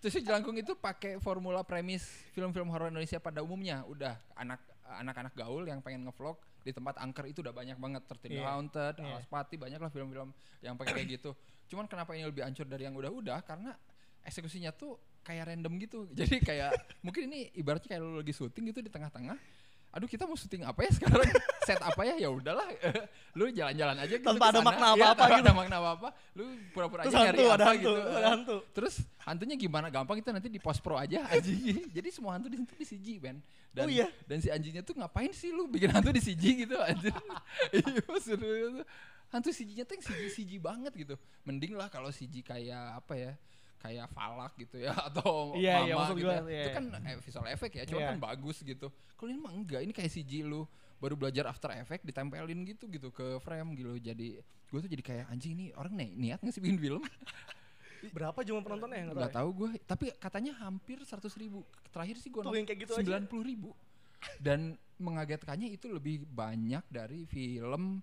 Tusuk Jalangkung itu pakai formula premis film-film horor Indonesia pada umumnya. Udah anak anak-anak gaul yang pengen ngevlog di tempat angker itu udah banyak banget tertidur Iya. haunted Iya. alas pati banyak lah film-film yang pakai kayak gitu cuman kenapa ini lebih hancur dari yang udah-udah karena eksekusinya tuh kayak random gitu jadi kayak mungkin ini ibaratnya kayak lu lagi syuting gitu di tengah-tengah aduh kita mau syuting apa ya sekarang set apa ya ya udahlah lu jalan-jalan aja gitu Tanpa ada makna Iya, apa-apa tanpa gitu. ada makna apa-apa lu pura-pura aja nyari hantu, apa ada hantu, gitu ada hantu. Terus hantunya gimana? Gampang itu nanti di post pro aja anjing. Jadi semua hantu di situ di CG, Ben. Dan, Oh iya? Dan si anjingnya tuh ngapain sih lu bikin hantu di CG gitu anjir. iya hantu CG-nya tuh yang CG CG banget gitu. Mending lah kalau CG kayak apa ya? Kayak falak gitu ya atau Iya, mama iya, maksud gitu ya. iya, Itu iya. kan eh, visual effect ya, cuma Iya. kan bagus gitu. Kalau ini mah enggak, ini kayak CG lu baru belajar After Effect ditempelin gitu gitu ke frame gitu. Jadi gue tuh jadi kayak anjing nih orang nih niat nggak sih bikin film? Berapa jumlah penontonnya nggak nggak tahu? gue tapi katanya hampir 100 ribu terakhir sih gue gitu aja. sembilan puluh ribu dan mengagetkannya itu lebih banyak dari film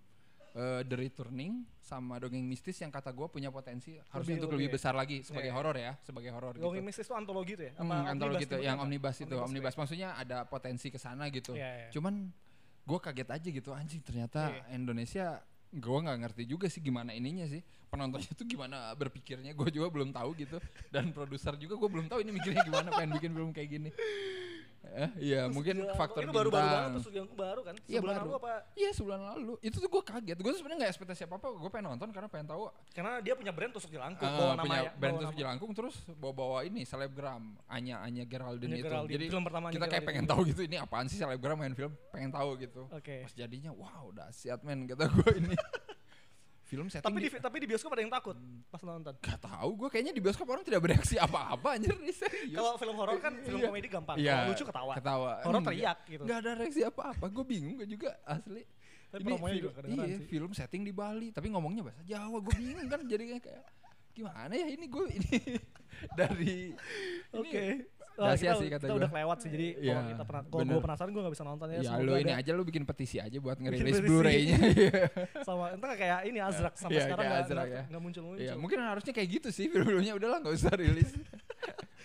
eh, The Returning sama Dongeng Mistis yang kata gue punya potensi harusnya Lebih- untuk lebih lebih ya? besar lagi sebagai Iya. horor ya sebagai horor gitu Dongeng Mistis itu antologi tuh ya? Hmm, Apa antologi omnibus gitu nyebutnya yang omnibus itu Omnibus omnibus maksudnya ada potensi ke sana gitu? Iya, iya. cuman gue kaget aja gitu anjing ternyata Iya. Indonesia gue nggak ngerti juga sih gimana ininya sih penontonnya tuh gimana berpikirnya gue juga belum tahu gitu dan produser juga gue belum tahu ini mikirnya gimana pengen bikin film kayak gini eh, iya Terus mungkin faktor itu banget bintang terus Jelangkung baru kan? Iya, Sebulan baru. lalu apa? Iya sebulan lalu itu tuh gue kaget gue sebenarnya nggak ekspektasi apa apa gue pengen nonton karena pengen tahu Karena dia punya brand tusuk jelangkung, eh, bawa punya ya, brand bawa tusuk jelangkung terus bawa bawa ini selebgram Anya Anya Geraldine Anya itu Geraldine, jadi film pertamanya kita kayak Geraldine. pengen tahu gitu ini apaan sih selebgram main film pengen tahu gitu Oke. pas jadinya wow dahsyat men kata gue ini film setting Tapi di, di, tapi di bioskop ada yang takut pas nonton. gak tahu gue kayaknya di bioskop orang tidak bereaksi apa-apa anjir Kalau film horor kan film Iya. komedi gampang. Iya, lucu ketawa. ketawa Horor Enggak. teriak gitu. nggak ada reaksi apa-apa gue bingung gue juga asli Tapi ini film, iya, sih. film setting di Bali tapi ngomongnya bahasa Jawa gue bingung kan jadinya kayak gimana ya ini gue ini dari Oke. Dahsyat kita, sih kata kita gua. udah kelewat sih. Jadi Iya, kalau kita pernah kalau gue penasaran gue gak bisa nonton ya. ya lu ini ada aja lu bikin petisi aja buat ngerilis. Blu-ray-nya Iya. sama entah kayak ini Azrak sampai Iya, sekarang nggak Azrak ya. nggak muncul-muncul. Iya, mungkin harusnya kayak gitu sih film-filmnya udahlah nggak usah rilis.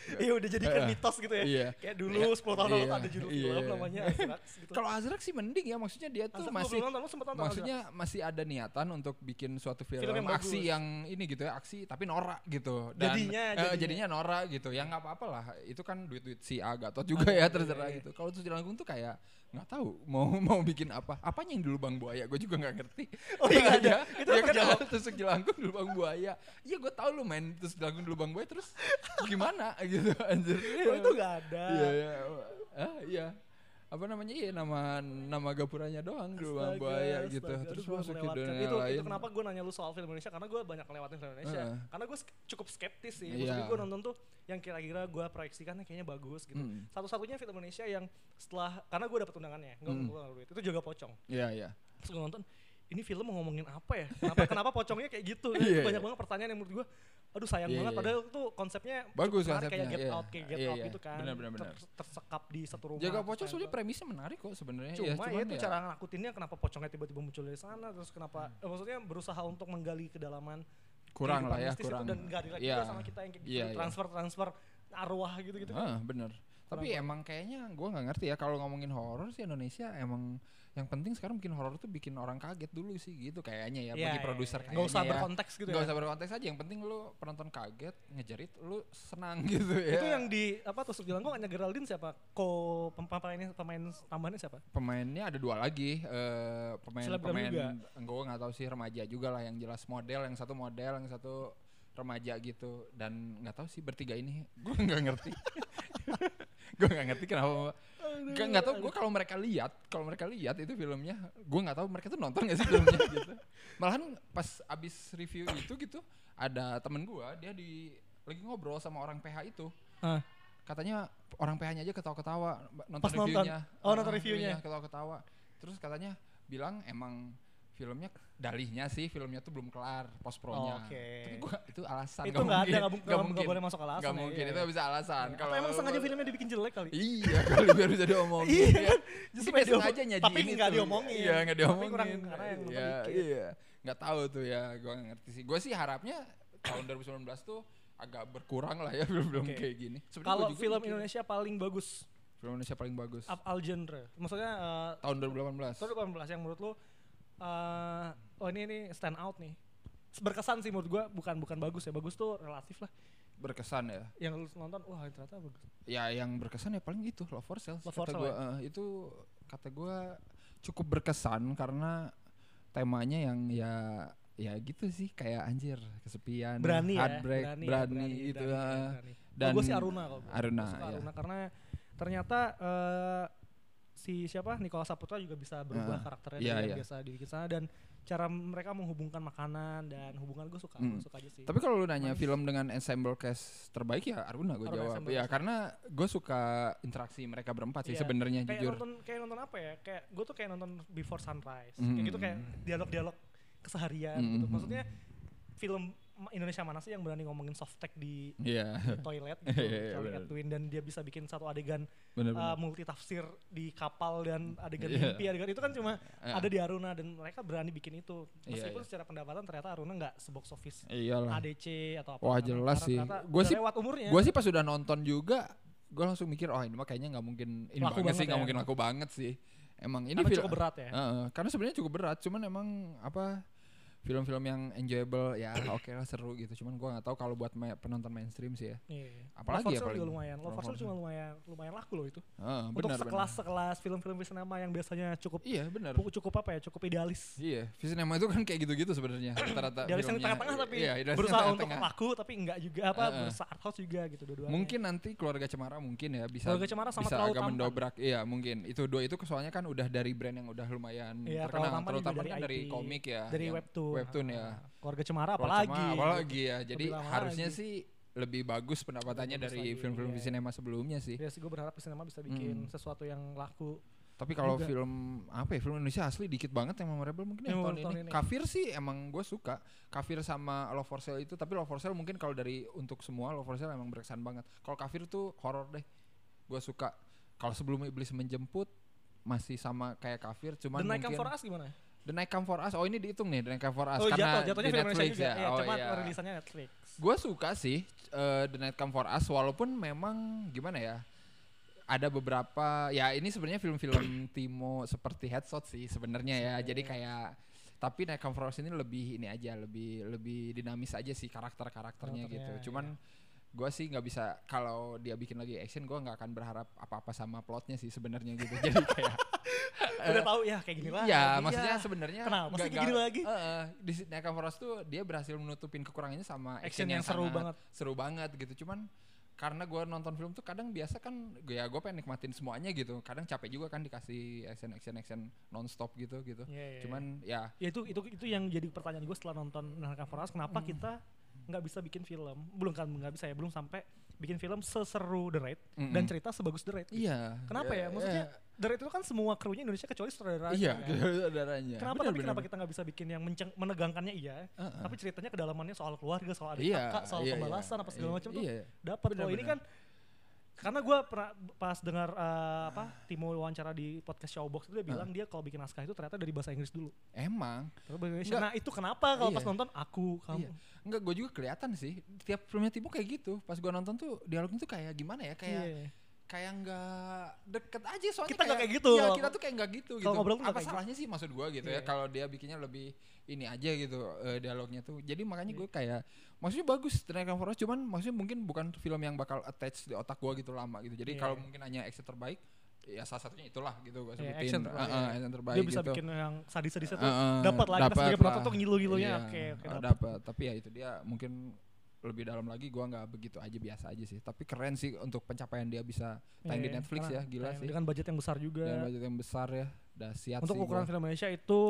Iya udah jadi kan Iya. mitos gitu ya. Iya. Kayak dulu 10 tahun lalu Iya, ada judul iya. film namanya Azrak gitu. Kalau Azrak sih mending ya, maksudnya dia tuh Azrak gua masih belum nonton, lu nonton maksudnya masih ada niatan untuk bikin suatu film, Film yang aksi bagus. yang ini gitu ya, aksi tapi norak gitu. Dan Jadinya, eh, jadinya. jadinya norak gitu. Ya nggak apa-apa lah. Itu kan duit-duit si Agatot juga ya terserah iya. gitu. Kalau tuh Jelangkung tuh kayak nggak tahu mau mau bikin apa? Apanya yang di lubang buaya? Gue juga nggak ngerti. Oh iya, nggak ada. Itu ya kan tusuk jelangkung di lubang buaya. Iya gue tahu lu main tusuk jelangkung di lubang buaya terus gimana? Gitu anjir. Oh itu gak ada. Iya, iya. Ah, iya. Apa namanya? Iya, nama nama gapuranya doang di lubang Astaga, buaya gitu. astaga. Terus masuk ke dunia itu, lain. Itu kenapa gue nanya lu soal film Indonesia karena gue banyak ngelewatin film Indonesia. Heeh. Karena gue cukup skeptis sih. Maksudnya gue nonton tuh yang kira-kira gue proyeksikan kayaknya bagus gitu. Hmm. Satu-satunya film Indonesia yang setelah karena gue dapet undangannya, gue nggak duit. Itu juga pocong. Iya, iya. Terus gue nonton ini film mau ngomongin apa ya? Kenapa kenapa pocongnya kayak gitu? Iya, Banyak iya. banget pertanyaan yang menurut gue aduh sayang Iya, banget iya. padahal tuh konsepnya cukup Bagus menarik, konsepnya, kayak get iya. out kayak get Iya, out iya. gitu kan Benar, benar, benar. Ter- tersekap di satu rumah Jaga pocong kayak sebenarnya premisnya menarik kok sebenarnya. cuma ya, ya cuman itu ya, cara ngakutinnya kenapa pocongnya tiba-tiba muncul dari sana terus kenapa eh, maksudnya berusaha untuk menggali kedalaman kurang lah ya, mistis itu kurang. dan gak relate Iya. juga sama kita yang kayak gitu Iya, iya. transfer transfer arwah gitu gitu Ah, bener. Tapi Kurang- emang kayaknya gue nggak ngerti ya kalau ngomongin horor sih Indonesia emang yang penting sekarang bikin horor tuh bikin orang kaget dulu sih gitu kayaknya ya bagi produser kayaknya nggak usah ya. berkonteks gitu Nggak ya. usah berkonteks aja, yang penting lu penonton kaget, ngejerit, lu senang gitu ya. itu yang di apa tusuk jelangkung hanya Geraldine siapa? Ko pemainnya pemain tambahannya siapa? Pemainnya ada dua lagi eh pemain Selebgram pemain juga? enggak gue nggak tahu sih remaja juga lah yang jelas model yang satu model yang satu remaja gitu. Dan nggak tahu sih bertiga ini gue nggak ngerti gue nggak ngerti kenapa Gak nggak tahu gue kalau mereka lihat kalau mereka lihat itu filmnya gue nggak tahu mereka tuh nonton gak sih filmnya gitu malahan pas abis review itu gitu ada temen gue dia di lagi ngobrol sama orang PH itu Ah. katanya orang PH-nya aja ketawa-ketawa nonton Pas nonton? reviewnya Oh, nonton Ah, reviewnya. ketawa-ketawa terus katanya bilang emang filmnya dalihnya sih filmnya tuh belum kelar post pro-nya Oke. tapi gua itu alasan itu nggak ada mungkin. nggak nggak- nggak boleh masuk alasan Nggak ya, mungkin iya, itu iya. bisa alasan atau emang sengaja filmnya dibikin jelek kali iya kali biar bisa diomongin Iya ya. kan? Justru Justru dia sengaja nyajiin tapi nggak diomongin. Iya, nggak Tapi diomongin. kurang- karena yang Iya, iya. Nggak tahu tuh ya, gua nggak ngerti sih. Gua sih harapnya tahun 2019 tuh agak berkurang lah ya film-film kayak gini. Kalau film mikir- Indonesia paling bagus Film Indonesia paling bagus. Up all genre. Maksudnya eh, Tahun 2018. tahun 2018 yang menurut lu eh oh ini ini stand out nih. Berkesan sih menurut gua bukan bukan bagus ya. Bagus tuh relatif lah. Berkesan ya. Yang lu nonton wah ternyata bagus. Ya yang berkesan ya paling itu Love for Sale. Love kata gua, ya? eh, itu kata gua cukup berkesan karena temanya yang ya ya gitu sih kayak anjir kesepian Berani ya. heartbreak berani, gitu berani, eh. berani. dan gue sih Aruna kalau gua. Aruna, iya. Aruna karena ternyata eh, si siapa Nikola Saputra juga bisa berubah Ah, karakternya iya, dari yang iya. biasa dibikin sana dan cara mereka menghubungkan makanan dan hubungan gue suka Mm. gua suka aja sih Tapi kalau lu nanya Manis. film dengan ensemble cast terbaik ya Aruna gue jawab. Ya cast. karena gue suka interaksi mereka berempat sih Iya. sebenarnya kayak jujur. nonton kayak nonton apa ya kayak gue tuh kayak nonton Before Sunrise Mm. kayak gitu kayak dialog-dialog keseharian Mm, gitu mm, maksudnya film Indonesia mana sih yang berani ngomongin soft tech di Iya. di toilet gitu Iya, iya, Charlie benar. Edwin dan dia bisa bikin satu adegan Bener-bener. uh, multi tafsir di kapal dan adegan Iya. mimpi adegan itu kan cuma Eh, ada di Aruna dan mereka berani bikin itu Iya, meskipun iya. secara pendapatan ternyata Aruna nggak sebox office Iyalah. ADC atau apa Wah, jelas sih. udah sih- lewat umurnya Gue sih pas udah nonton juga, gue langsung mikir, oh ini mah kayaknya nggak mungkin ini Laku banget sih, nggak ya. mungkin laku banget sih. Emang ini karena film cukup berat ya Heeh, karena sebenarnya cukup berat, cuman emang apa film-film yang enjoyable ya oke lah seru gitu. Cuman gua nggak tahu kalau buat ma- penonton mainstream sih ya. Iya. Apalagi Love ya paling? juga lumayan. Love for cuma lumayan lumayan laku loh itu. Heeh, Untuk sekelas benar. sekelas film-film sinema yang biasanya cukup Iya benar. cukup apa ya? Cukup idealis. Iya, Visinema itu kan kayak gitu-gitu sebenarnya rata-rata. Idealis yang tengah-tengah tapi iya, idealis yang berusaha untuk laku tapi enggak juga apa Heeh. berusaha art house juga gitu dua-duanya. Mungkin nanti keluarga Cemara mungkin ya bisa Keluarga Cemara sama bisa Terlalu agak Tampan. mendobrak. Iya, mungkin. Itu dua itu soalnya kan udah dari brand yang udah lumayan Iya, terkenal. Tampan dari dari komik ya. dari webtoon. Webtoon ya. Ah, Keluarga Cemara apalagi. Cemara apalagi ya. Jadi Lebih harusnya lagi. sih lebih bagus pendapatannya Lebih bagus dari film-film iya. Visinema sebelumnya sih. Ya sih gue berharap sinema bisa bikin Mm. sesuatu yang laku. Tapi kalau film apa ya film Indonesia asli dikit banget yang memorable mungkin ya Yang tahun tahun ini. ini. Kafir sih emang gue suka. Kafir sama Love for Sale itu tapi Love for Sale mungkin kalau dari untuk semua Love for Sale emang berkesan banget. Kalau Kafir tuh horor deh. Gue suka. Kalau sebelum Iblis menjemput masih sama kayak Kafir cuman The Night Come mungkin For Us gimana? The Night Come For Us. Oh ini dihitung nih The Night Come For Us Oh karena jatuh, jatuhnya di film Indonesia Netflix juga. ya. Iya, oh cuma iya. rilisannya Netflix. Gue suka sih eh, The Night Come For Us walaupun memang gimana ya ada beberapa ya ini sebenarnya film-film Timo seperti Headshot sih sebenarnya ya jadi kayak tapi Night Come For Us ini lebih ini aja lebih lebih dinamis aja sih karakter-karakternya gitu Karakternya, cuman gue sih nggak bisa kalau dia bikin lagi action gue nggak akan berharap apa-apa sama plotnya sih sebenarnya gitu jadi kayak Udah tahu ya kayak gini lah. Iya, maksudnya sebenarnya Kenapa sih kayak gini lagi? Heeh, di Us tuh dia berhasil menutupin kekurangannya sama Action action, yang seru banget. seru banget gitu. Cuman karena gue nonton film tuh kadang biasa kan gue ya gue pengen nikmatin semuanya gitu. Kadang capek juga kan dikasih action action action nonstop gitu gitu. Iya, iya. Cuman ya ya itu itu itu yang jadi pertanyaan gue setelah nonton Night Come For Us kenapa Hmm. kita nggak bisa bikin film belum kan nggak bisa ya belum sampai bikin film seseru The Raid Mm-mm. dan cerita sebagus The Raid iya. kenapa ya maksudnya The Raid itu kan semua krunya Indonesia kecuali sutradara iya, kan? saudaranya. kenapa Bener, tapi bener, kenapa kita nggak bisa bikin yang menceng- menegangkannya iya Heeh. tapi ceritanya kedalamannya soal keluarga soal adik Iya, kakak soal iya, iya. pembalasan apa segala Iya, macam tuh Iya. dapat loh ini kan karena gue pernah pas dengar eh, apa Timo wawancara di podcast Showbox itu dia bilang dia kalau bikin naskah itu ternyata dari bahasa Inggris dulu Emang bahasa Enggak. nah itu kenapa kalau pas Iya. nonton aku kamu Iya. Enggak, gue juga kelihatan sih. Tiap filmnya Timo kayak gitu. Pas gue nonton tuh dialognya tuh kayak gimana ya? Kayak Iya. Kayak nggak deket aja soalnya Kita nggak kayak gitu Iya, kalau- kita tuh kayak nggak gitu kalau gitu. ngobrol Apa kayak salahnya sih maksud gua gitu Iya. ya kalau dia bikinnya lebih ini aja gitu eh, dialognya tuh. Jadi makanya Iya. gue kayak maksudnya bagus The Night Come For Us cuman maksudnya mungkin bukan film yang bakal attach di otak gua gitu lama gitu. Jadi Iya. kalau mungkin hanya action terbaik ya salah satunya itulah gitu gua Iya, sebutin. action terbaik, Eh, eh, iya. action terbaik dia bisa gitu. bikin yang sadis-sadisnya tuh Heeh, dapat lah kita sebagai penonton tuh ngilu-ngilunya Iya, oke oke eh, dapat. Tapi ya itu dia mungkin lebih dalam lagi gua nggak begitu aja biasa aja sih. Tapi keren sih untuk pencapaian dia bisa tayang di Iya, Netflix ya, gila sih. dengan budget yang besar juga Dengan budget yang besar ya, dahsyat untuk sih ukuran gua. film Indonesia itu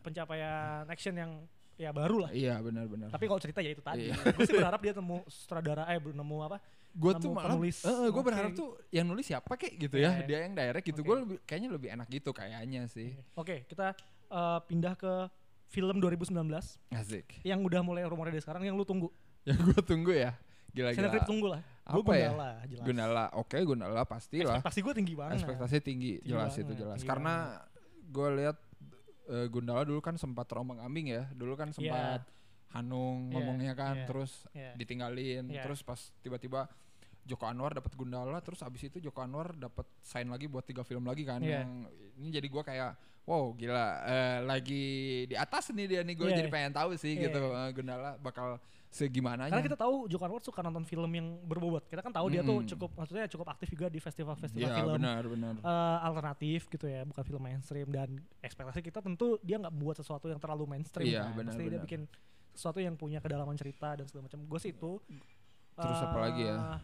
pencapaian action yang ya baru lah Iya benar-benar. tapi kalau cerita ya itu tadi Iya. gue sih berharap dia nemu sutradara eh nemu apa gue tuh malah, penulis. gue Oke. berharap tuh yang nulis siapa kek gitu Iya, ya, iya. dia yang direct gitu. Oke. Gue lebih kayaknya lebih enak gitu kayaknya sih. oke kita eh, pindah ke film 2019 Asik. yang udah mulai rumornya dari sekarang yang lu tunggu Yang gue tunggu ya. Gila-gila. Cinetrip tunggu lah Apa ya? Gundala jelas Gundala, oke Gundala pastilah. ekspektasi gue tinggi banget Ekspektasi tinggi, Tinggi jelas banget, itu jelas. tinggi Karena gue lihat eh, Gundala dulu kan sempat terombang-ambing ya. Dulu kan sempat Hanung Iya, ngomongnya kan, iya, terus iya. ditinggalin, Iya. terus pas tiba-tiba Joko Anwar dapat Gundala terus abis itu Joko Anwar dapat sign lagi buat tiga film lagi kan Iya. yang ini jadi gua kayak wow gila eh, lagi di atas nih dia nih gue Iya, jadi iya. pengen tahu sih Iya, gitu iya. eh, Gundala bakal segimana Karena kita tahu Joko Anwar suka nonton film yang berbobot. Kita kan tahu dia tuh Mm-mm. cukup maksudnya cukup aktif juga di festival-festival Iya film benar benar eh, alternatif gitu ya, bukan film mainstream dan ekspektasi kita tentu dia nggak membuat sesuatu yang terlalu mainstream Iya, kan. benar, Pasti dia benar. bikin sesuatu yang punya kedalaman cerita dan segala macam. Gue sih itu. Terus apa lagi ya? eh,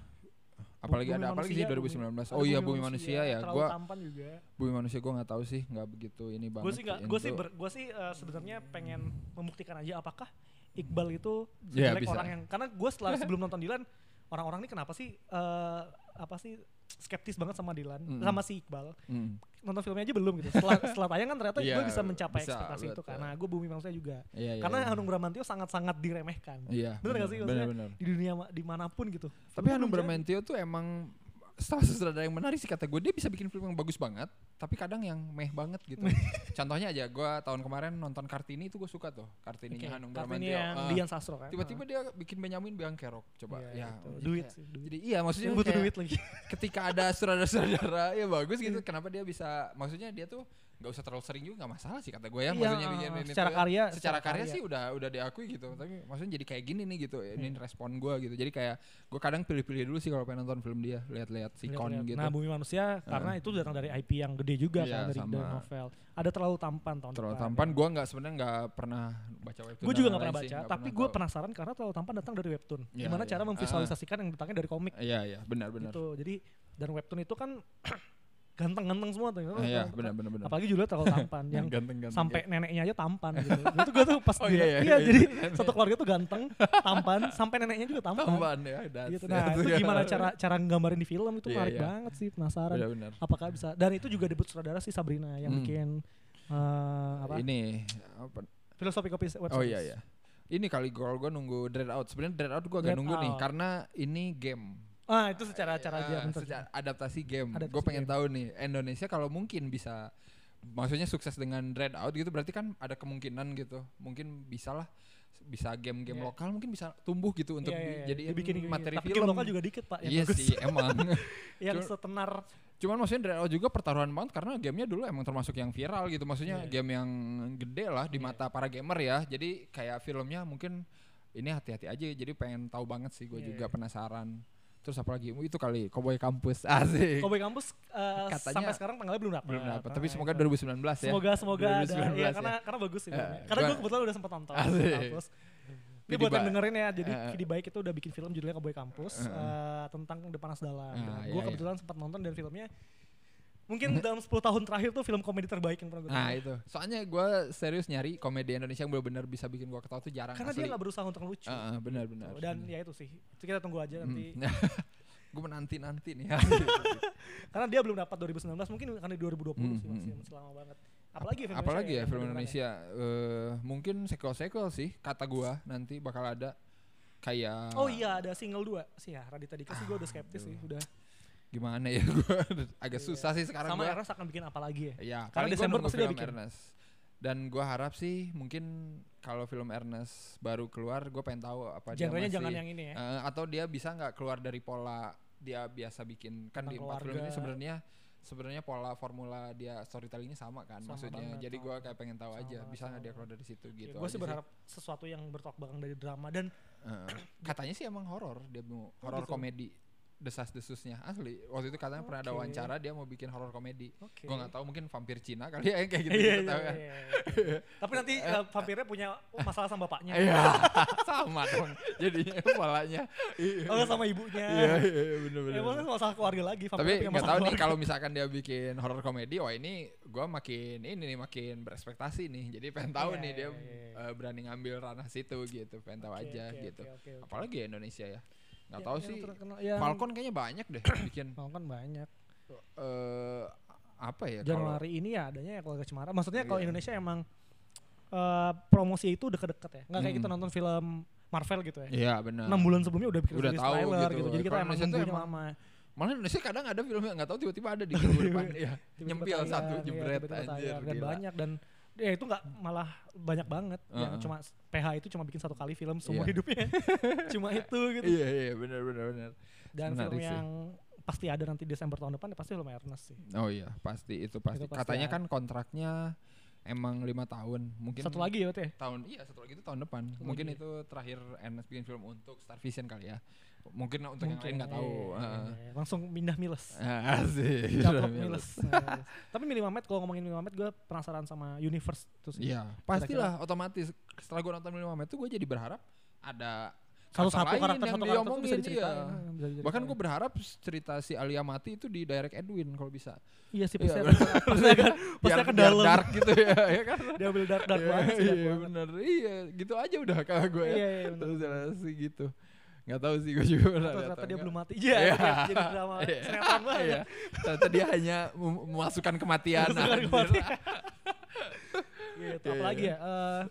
apalagi Bumi ada apalagi sih Manusia, 2019 ada oh iya bumi manusia ya gua tampan juga. bumi manusia gua nggak tahu sih nggak begitu ini banget Gue sih nggak, Yang gue sih, gue sih eh, sebenarnya pengen membuktikan aja apakah Iqbal itu Iya, jelek bisa. orang yang karena gue setelah sebelum nonton Dilan orang-orang ini kenapa sih eh, apa sih skeptis banget sama Dilan Mm-mm. sama si Iqbal Mm. nonton filmnya aja belum gitu setelah setelah tayang kan ternyata gue Iya, bisa mencapai bisa, ekspektasi itu betul. karena gue bumi manusia juga Iya, iya, karena iya. Hanung Bramantio sangat-sangat diremehkan Iya. Bener gak sih? Bener, bener. di dunia ma- di mana pun gitu Tapi Hanung. Bramantio tuh emang salah satu sutradara yang menarik sih kata gue dia bisa bikin film yang bagus banget tapi kadang yang meh banget gitu. Contohnya aja gue tahun kemarin nonton Kartini itu gue suka tuh Oke, Kartininya Hanung Kartini Bramantio yang Ah, Dian Sastro kan? Tiba-tiba dia bikin Benyamin Biang Kerok coba. Iya, ya itu. jadi duit sih duit. jadi iya maksudnya butuh duit lagi. ketika ada sutradara-sutradara ya bagus gitu. Kenapa dia bisa maksudnya dia tuh nggak usah terlalu sering juga nggak masalah sih kata gue Iya, ya maksudnya bikin ini secara ya. karya secara karya karya. sih udah udah diakui gitu tapi maksudnya jadi kayak gini nih gitu ini respon gue gitu jadi kayak gue kadang pilih-pilih dulu sih kalau pengen nonton film dia lihat-lihat sikon Lihat-lihat. gitu Nah, Bumi Manusia karena itu datang dari IP yang gede juga Iya, kan dari, sama. novel. Ada terlalu tampan tahun terlalu depan. tampan gue nggak sebenarnya nggak pernah baca webtoon Gue juga nggak pernah sih, baca, nggak tapi gue penasaran karena terlalu tampan datang dari webtoon. Iya, Gimana iya. cara Ah, memvisualisasikan yang datangnya dari komik iya iya benar benar gitu. Jadi dan webtoon itu kan ganteng-ganteng semua tuh. iya benar benar benar Apalagi Julia terlalu tampan yang ganteng-ganteng sampai gitu. neneknya aja tampan gitu. itu gue tuh pas Oh, iya, iya, iya, iya. jadi satu keluarga tuh ganteng, tampan, sampai neneknya juga tampan. tampan ya Gitu. it. Nah, itu gimana cara cara nggambarin di film itu Iya, menarik iya. banget sih, penasaran. Benar, benar. Apakah bisa? Dan itu juga debut sutradara si Sabrina yang Hmm. bikin eh, apa? ini apa Filosofi kopi web Oh iya iya. Ini kali gue gue nunggu Dread Out. Sebenarnya Dread Out gue agak nunggu nih Out. karena ini game. Ah, itu secara cara dia Eh, secara adaptasi game. Gue pengen game. tahu nih Indonesia kalau mungkin bisa maksudnya sukses dengan Dread Out gitu berarti kan ada kemungkinan gitu. Mungkin bisa lah bisa game-game Iya. lokal mungkin bisa tumbuh gitu untuk Iya, iya, iya. jadi Dibikin materi Tapi film. lokal juga dikit, Pak. yang Iya bagus. sih emang. yang Cuma- setenar Cuman maksudnya Dread Out juga pertaruhan banget karena gamenya dulu emang termasuk yang viral gitu. Maksudnya Iya. game yang gede lah di Iya. mata para gamer ya. Jadi kayak filmnya mungkin ini hati-hati aja. Jadi pengen tahu banget sih gue Iya, juga iya. penasaran. Terus apa lagi? Itu kali Cowboy Kampus. Asik. Cowboy Kampus eh, Katanya sampai sekarang tanggalnya belum dapat. Belum dapat. Nah, Tapi semoga itu. 2019 ya. Semoga semoga ada. 2019 Iya, ya. karena karena bagus sih. Eh, filmnya. karena gua- gue kebetulan udah sempat nonton Kampus. Ini buat yang dengerin ya, jadi eh. Vidi Baik itu udah bikin film judulnya Cowboy Kampus eh. eh, tentang Depanas Dalam. Ah, gue iya, iya. kebetulan sempat nonton dan filmnya mungkin dalam 10 tahun terakhir tuh film komedi terbaik yang pernah gue Nah itu. Soalnya gue serius nyari komedi Indonesia yang benar-benar bisa bikin gue ketawa tuh jarang Karena asli. dia nggak berusaha untuk lucu. Ah, ah, benar-benar. Dan ya itu sih. Itu kita tunggu aja nanti. gue menanti-nanti nih. Karena dia belum dapat 2019, mungkin karena di 2020 Hmm, sih masih, hmm. masih lama banget. Apalagi ya film Apalagi ya yang film ke depannya? Indonesia eh mungkin sequel-sequel sih kata gua nanti bakal ada kayak Oh iya ada single 2 sih ya Radita Dika sih gue udah skeptis sih udah. Gimana ya gua agak Iya. susah sih sekarang Sama gua. Ernest akan bikin apa lagi ya? Ya, Karena Desember pasti dia bikin. Ernest. Dan gua harap sih mungkin kalau film Ernest baru keluar gua pengen tahu apa dia Genrenya masih jangan yang ini ya. eh, atau dia bisa nggak keluar dari pola dia biasa bikin kan Tentang di empat film ini sebenarnya sebenarnya pola formula dia storytellingnya sama kan Sama maksudnya banget, jadi banget. kayak pengen tahu Sama aja bisa nggak dia keluar dari situ gitu gue aja sih berharap sesuatu yang bertolak belakang dari drama dan Heeh. katanya sih emang horor dia mau horor gitu. komedi desas-desusnya asli waktu itu katanya pernah ada wawancara dia mau bikin horor komedi oke. gua nggak tahu mungkin vampir Cina kali ya kayak gitu Iya, gitu iya, tahu kan iya, iya. Tapi nanti eh, vampirnya punya masalah sama bapaknya. iya sama dong jadinya kepalanya Oh sama ibunya. iya iya iya, bener bener Emang bener. masalah keluarga lagi. tapi nggak tahu nih kalau misalkan dia bikin horor komedi wah ini gua makin ini nih makin berespektasi nih jadi pengen tahu Iya, nih dia iya, iya. berani ngambil ranah situ gitu pengen tahu Oke, aja oke, gitu oke. apalagi ya Indonesia ya nggak Ya, tahu sih terkenal- yang- Falcon kayaknya banyak deh bikin Falcon banyak. eh apa ya kalau Januari ini ya adanya ya keluarga Cemara. Maksudnya kalau Iya. Indonesia emang eh, promosi itu deket-deket ya. Nggak kayak Hmm. kita nonton film Marvel gitu ya. Iya benar. Enam bulan sebelumnya udah bikin Udah tahu trailer gitu. gitu. Jadi kita Kalau emang nunggunya emang lama. Malah Indonesia kadang ada film yang nggak tahu tiba-tiba ada di minggu depan ya. Nyempil satu iya, jebret tiba-tiba anjir dan banyak dan ya itu nggak malah banyak banget yang Heeh. cuma PH itu cuma bikin satu kali film seumur Iya. hidupnya cuma itu gitu Iya iya benar benar benar. Dan Menarik film sih. yang pasti ada nanti Desember tahun depan ya pasti film Ernest sih. Oh iya, pasti itu pasti. Itu pasti Katanya ada. kan kontraknya emang lima tahun. Mungkin Satu lagi ya berarti ya? tahun iya satu lagi itu tahun depan. Satu Mungkin lagi. itu terakhir Ernest bikin film untuk Star Vision kali ya. Mungkin untuk yang Mungkin, lain nggak tahu. iya, iya, iya. Langsung pindah Miles. Ah, Asik. Miles. Nah, Tapi Mini Mamet kalau ngomongin Mini Mamet gue penasaran sama universe itu sih. Iya, pastilah otomatis. Setelah gue nonton Lima Menit tuh gue jadi berharap ada Satu satu lain karakter yang satu diomongin, bisa diceritain. iya. Nah, bisa diceritain. Bahkan gue berharap cerita si Alia mati itu di direct Edwin kalau bisa. Iya sih Iya, pasti akan pasti akan dalam. dark gitu ya, ya kan? Dia ambil dark dark Iya, banget sih. Iya, banget. bener. Iya, gitu aja udah kalau gue ya. Iya, iya. Terus sih gitu. Nggak tahu sih gue juga pernah Atau ternyata dia belum nggak. mati. Iya, Iya. iya, jadi drama Iya. sinetron banget. Iya. Ternyata dia hanya mem- memasukkan kematian. Memasukkan anjir. kematian. Gitu. Iya, Apalagi iya. ya? eh,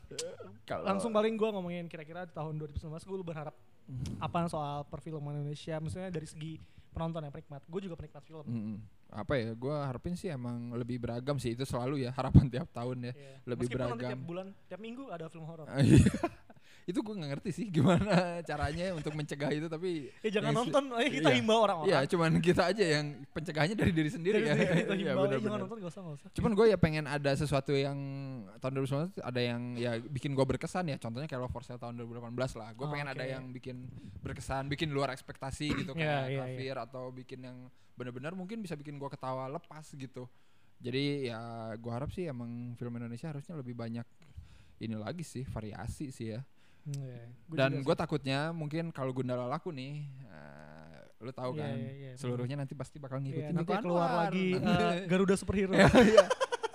Kalau- langsung paling gue ngomongin kira-kira di tahun 2019 gue berharap Hmm. apa soal perfilman Indonesia misalnya dari segi penonton yang penikmat gue juga penikmat film Mm-mm. apa ya gue harapin sih emang lebih beragam sih itu selalu ya harapan tiap tahun ya Iya. lebih Meskipun beragam. tiap bulan tiap minggu ada film horor iya. Itu gue nggak ngerti sih gimana caranya untuk mencegah itu tapi ya jangan yang si- nonton. Eh, kita iya. himbau orang-orang ya cuman kita aja yang pencegahannya dari diri sendiri Dari ya, kita Iya, himbau. Benar, jangan nonton gak usah gak usah. Cuman gue ya pengen ada sesuatu yang tahun 2019 ada yang ya bikin gue berkesan ya. Contohnya kayak Love for Sale tahun 2018 lah. Gue Oh, pengen ada oke. yang bikin berkesan bikin luar ekspektasi gitu kayak iya, Kafir atau bikin yang benar-benar mungkin bisa bikin gue ketawa lepas gitu. Jadi ya gue harap sih emang film Indonesia harusnya lebih banyak ini lagi sih variasi sih ya Hmm, iya. Gua dan gue takutnya mungkin kalau Gundala laku nih eh, lu tahu Iya, kan iya, iya, seluruhnya nanti pasti bakal ngikutin nanti Joko keluar Anwar. lagi eh, Garuda superhero.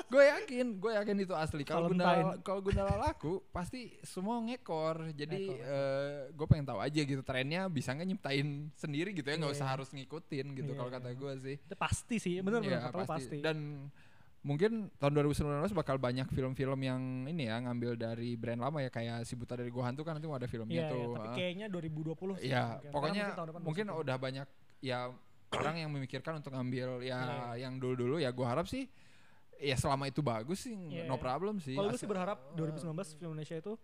Gue yakin gue yakin itu asli. Kalau Gundala kalau Gundala laku pasti semua ngekor. Jadi Ngekor, gue pengen tahu aja gitu trennya bisa nggak nyiptain sendiri gitu ya? Nggak Iya. usah harus ngikutin gitu Iya, kalau kata gue sih. Itu pasti sih bener bener kata lu pasti. Dan mungkin tahun 2019 bakal banyak film-film yang ini ya ngambil dari brand lama ya kayak si buta dari gua hantu kan nanti mau ada filmnya Iya, iya, tuh tapi ah. kayaknya 2020 sih Iya, mungkin. pokoknya mungkin masih udah banyak ya orang yang memikirkan untuk ngambil ya Iya. yang dulu-dulu ya gua harap sih ya selama itu bagus sih Iya, no iya. problem sih. Kalau gue sih berharap 2019 film Indonesia itu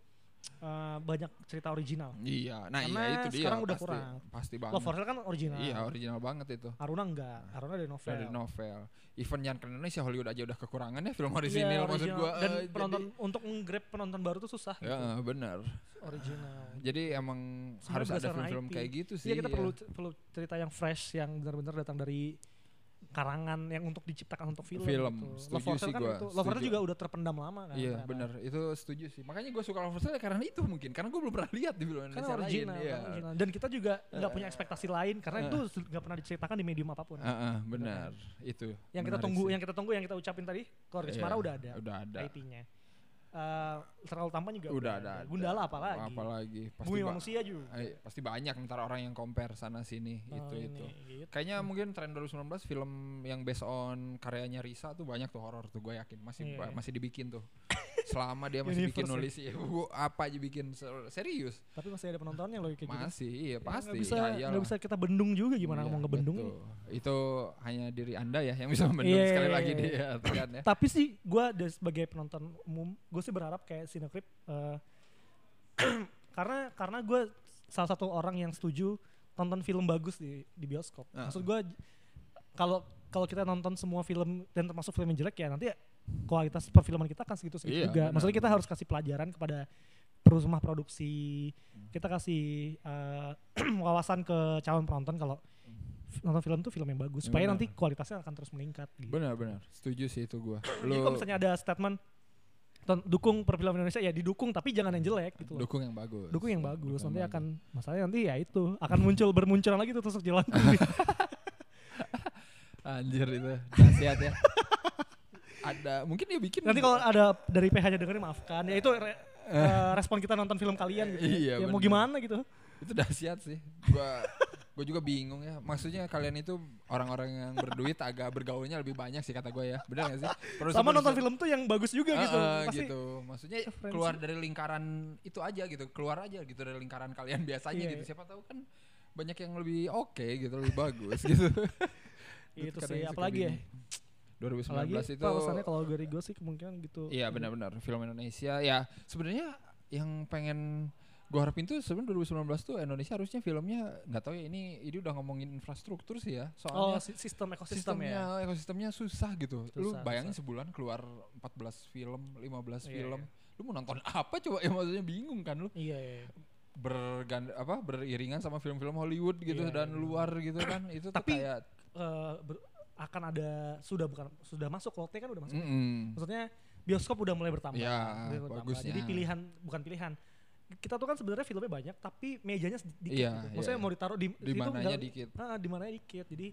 eh, banyak cerita original. Iya, nah Karena iya itu dia. sekarang udah pasti, kurang. Pasti banget. Love for Sale kan original. Iya, original banget itu. Aruna enggak. Aruna dari novel. Dari novel. Even yang ke Indonesia Hollywood aja udah kekurangan ya film Iya, original maksud original. gua. Dan eh, penonton untuk nge-grab penonton baru tuh susah jadi, gitu. ya benar. Original. Jadi emang Sebenarnya harus ada film-film IP. kayak gitu sih. Iya kita ya. perlu perlu cerita yang fresh yang benar-benar datang dari karangan yang untuk diciptakan untuk film. Film, gitu. Love for Sale kan gua, itu. Love for Sale juga udah terpendam lama kan. Iya ternyata. benar itu setuju sih makanya gue suka Love for Sale ya karena itu mungkin karena gue belum pernah lihat di film Kan Indonesia original, lain kan original. Dan kita juga nggak punya Eh, ekspektasi lain karena eh. itu nggak pernah diceritakan di medium apa pun. Ah, ah, benar itu yang kita tunggu, sih. yang kita tunggu, yang kita ucapin tadi, keluarga Iya, Cemara udah ada, udah ada IP-nya. Eh, terlalu tampan juga udah ada, ada. Gundala apalagi. apalagi pasti Bumi manusia juga. eh, pasti banyak ntar orang yang compare sana sini Oh, itu ini, itu gitu. kayaknya mungkin tren 2019 film yang based on karyanya Risa tuh banyak tuh horor tuh gue yakin masih Iya. ba- masih dibikin tuh selama dia masih bikin ya. nulis ya gua apa aja bikin ser- serius Tapi masih ada penontonnya loh kayak gitu. masih iya Ya, pasti nggak bisa ya, iyalah. bisa kita bendung juga gimana Iya, mau ngebendung betul. itu hanya diri anda ya yang bisa membendung Iya, sekali iya, lagi iya. dia kan ya tapi sih gue sebagai penonton umum gue sih berharap kayak Cinecrip eh, karena karena gue salah satu orang yang setuju tonton film bagus di di bioskop Ah. maksud gue kalau kalau kita nonton semua film dan termasuk film yang jelek ya nanti kualitas perfilman kita akan segitu segitu Iya, juga benar, maksudnya kita benar. harus kasih pelajaran kepada rumah produksi kita kasih eh, wawasan ke calon penonton kalau nonton film tuh film yang bagus Ya, supaya benar. nanti kualitasnya akan terus meningkat gitu. benar-benar setuju sih itu gue Jadi kalau misalnya ada statement dukung perfilman Indonesia ya didukung tapi jangan yang jelek gitu loh. dukung yang bagus Dukung yang bagus Dukung nanti yang akan masalahnya nanti ya itu akan muncul bermunculan lagi tuh tusuk jalan Anjir itu nasihat ya. Ada mungkin dia bikin nanti kalau ada dari PH-nya dengerin maafkan ya itu re- eh, respon kita nonton film kalian gitu Iya, ya mau bener. gimana gitu itu dahsyat sih. Gua gue juga bingung ya. Maksudnya kalian itu orang-orang yang berduit agak bergaulnya lebih banyak sih kata gue ya. Benar gak sih? Produser- sama nonton film tuh yang bagus juga gitu Heeh, pasti gitu. Maksudnya keluar dari lingkaran itu aja gitu. Keluar aja gitu dari lingkaran kalian biasanya Iya, gitu. iya. Siapa tahu kan banyak yang lebih oke gitu, lebih bagus gitu. itu Kadang sih apalagi ya bingung. 2019 apalagi itu alasannya kalau dari gue sih kemungkinan gitu Iya benar-benar film Indonesia ya sebenarnya yang pengen Gue harapin tuh sebenarnya 2019 tuh Indonesia harusnya filmnya nggak tahu ya ini ini udah ngomongin infrastruktur sih ya. Oh, Soalnya si- sistem ekosistem sistemnya ya. ekosistemnya susah gitu. lu Susah, bayangin susah. sebulan keluar 14 film, 15 Iya, film. iya. Lu mau nonton apa coba ya maksudnya bingung kan lu. Iya, iya. Berganda apa beriringan sama film-film Hollywood gitu Iya, dan iya. luar gitu kan. Itu tuh Tapi- kayak Eh, ber- akan ada sudah bukan sudah masuk lotte kan udah masuk. mm-mm. Maksudnya bioskop udah mulai bertambah. Ya, Mulai bertambah. Jadi pilihan bukan pilihan. Kita tuh kan sebenarnya filmnya banyak tapi mejanya sedikit Iya, gitu. iya, Maksudnya iya. mau ditaruh di di situ mananya dikit. Ah, di mananya dikit. Jadi